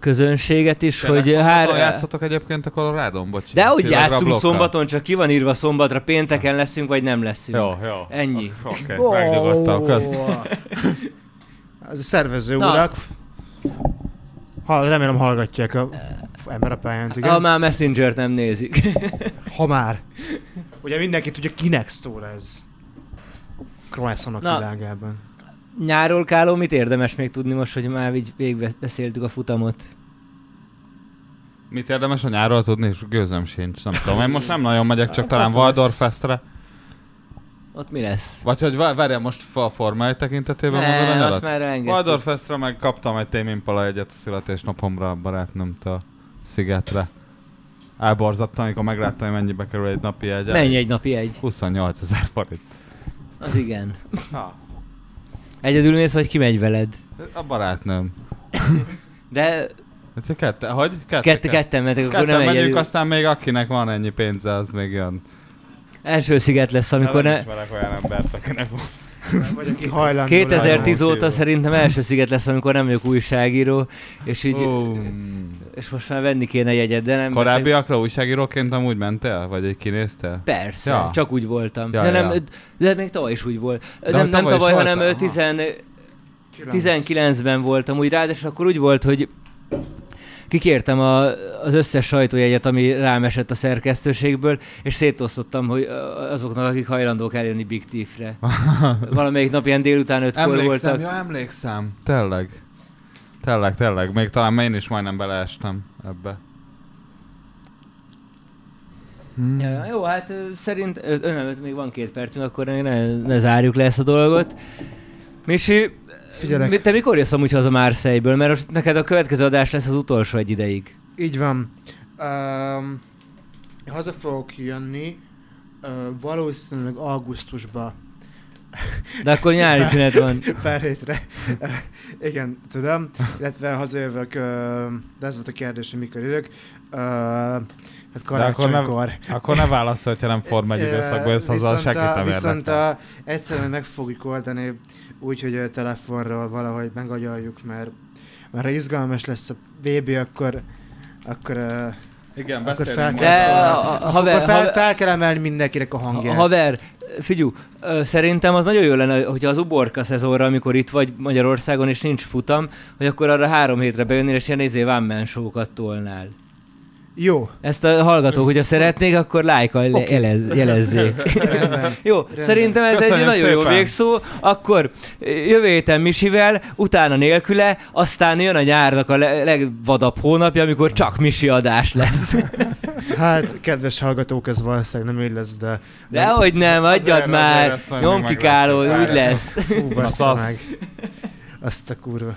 közönséget is, Tényleg hogy hár... játszotok egyébként a Colorado-n, bocsi. De hogy Csillagra játszunk szombaton, csak ki van írva szombatra, pénteken leszünk, vagy nem leszünk. Jó, jó. Ennyi. Oké, okay, megnyugodtam, kösz. Az a szervező Na. urak, Hall, remélem hallgatják a ember a pályán, igen. Ha már Messenger-t nem nézik. Ha már. Ugye mindenki tudja, kinek szól ez. Croissonok Na. világában. Nyáról Káló, mit érdemes még tudni most, hogy már így végigbeszéltük a futamot? Mit érdemes a nyárról tudni? Gőzöm sincs, nem tudom. Én most nem nagyon megyek, csak Hát talán az Waldorf lesz. Festre. Ott mi lesz? Vagy hogy vá- várjál, most a Forma 1 tekintetében mondod a Ne, nyarat? azt már elengedtük. Waldorf Festre meg kaptam egy Tame Impala egyet a születésnapomra a barátnőmtől szigetre. Elborzattam, amikor megláttam, hogy mennyibe kerül egy napi egy. Mennyi egy napi egy? 28 ezer forint. Az igen. Ha. Egyedül mész, vagy kimegy veled? A barátnőm. De Hát kette, hogy? Kette, kette, ketten mentek, akkor nem megyünk, egyedül. aztán még akinek van ennyi pénze, az még jön. Első sziget lesz, amikor nem ne... ismerek olyan embert, akinek van. Vagy aki hajlandó. 2010 Lajos. óta szerintem első sziget lesz, amikor nem vagyok újságíró, és így... Ó, És most már venni kéne jegyet, de nem... beszél- Korábbiakra újságíróként amúgy mentél? Vagy egy kinéztél? Persze, Ja. csak úgy voltam. Ja, de, nem, ja. de még tavaly is úgy volt. De nem, nem tavaly is tavaly, hanem voltál? ö, tizen, Kilenc. 19-ben voltam úgy rád, és akkor úgy volt, hogy kikértem a, az összes sajtójegyet, ami rám esett a szerkesztőségből, és szétosztottam hogy azoknak, akik hajlandók eljönni Big Thief-re. Valamelyik nap ilyen délután ötkor Emlékszem, voltak. ja emlékszem. Tényleg. Tényleg, tényleg. Még talán én is majdnem beleestem ebbe. Hmm. Ja, jó, hát szerint, ö, ö, nem, még van két percünk, akkor ne, ne zárjuk le ezt a dolgot. Misi, Figyelek. te mikor jössz amúgy haza Marseille-ből? Mert most neked a következő adás lesz az utolsó egy ideig. Így van. Um, haza fogok jönni uh, valószínűleg augusztusba. De akkor nyári szünet van. Pár hétre. Uh, igen, tudom. Illetve hazajövök, uh, de ez volt a kérdés, hogy mikor jövök. Uh, hát De akkor ne, karácsonykor. akkor ne válaszolj, hogyha nem Form 1 időszakban jössz haza, Viszont a- Viszont a, egyszerűen meg fogjuk oldani úgy, hogy a telefonról valahogy megagyaljuk, mert, mert ha izgalmas lesz a VB, akkor akkor, uh, Igen, akkor fel kell, De, a- a- haver- akkor fel, haver- fel kell emelni mindenkinek a Ha, hangját. haver, figyú, szerintem az nagyon jó lenne, hogyha az uborka szezonra, amikor itt vagy Magyarországon, és nincs futam, hogy akkor arra három hétre bejönnél, és ilyen izé man show-kat tolnál. Jó, Ezt a hallgatók, hogyha szeretnék, akkor lájkkal okay. jelez, jelezzék. rendben. Jó, Rendben. szerintem ez Köszönjük egy nagyon jó szépen. végszó. Akkor jövő héten Misivel, utána nélküle, aztán jön a nyárnak a le- legvadabb hónapja, amikor csak Misi adás lesz. Hát, kedves hallgatók, ez valószínűleg nem így lesz, de... De hogy nem, adjad Azért- már, nyomkikáló, úgy lesz. Fú, meg. Azt a kurva.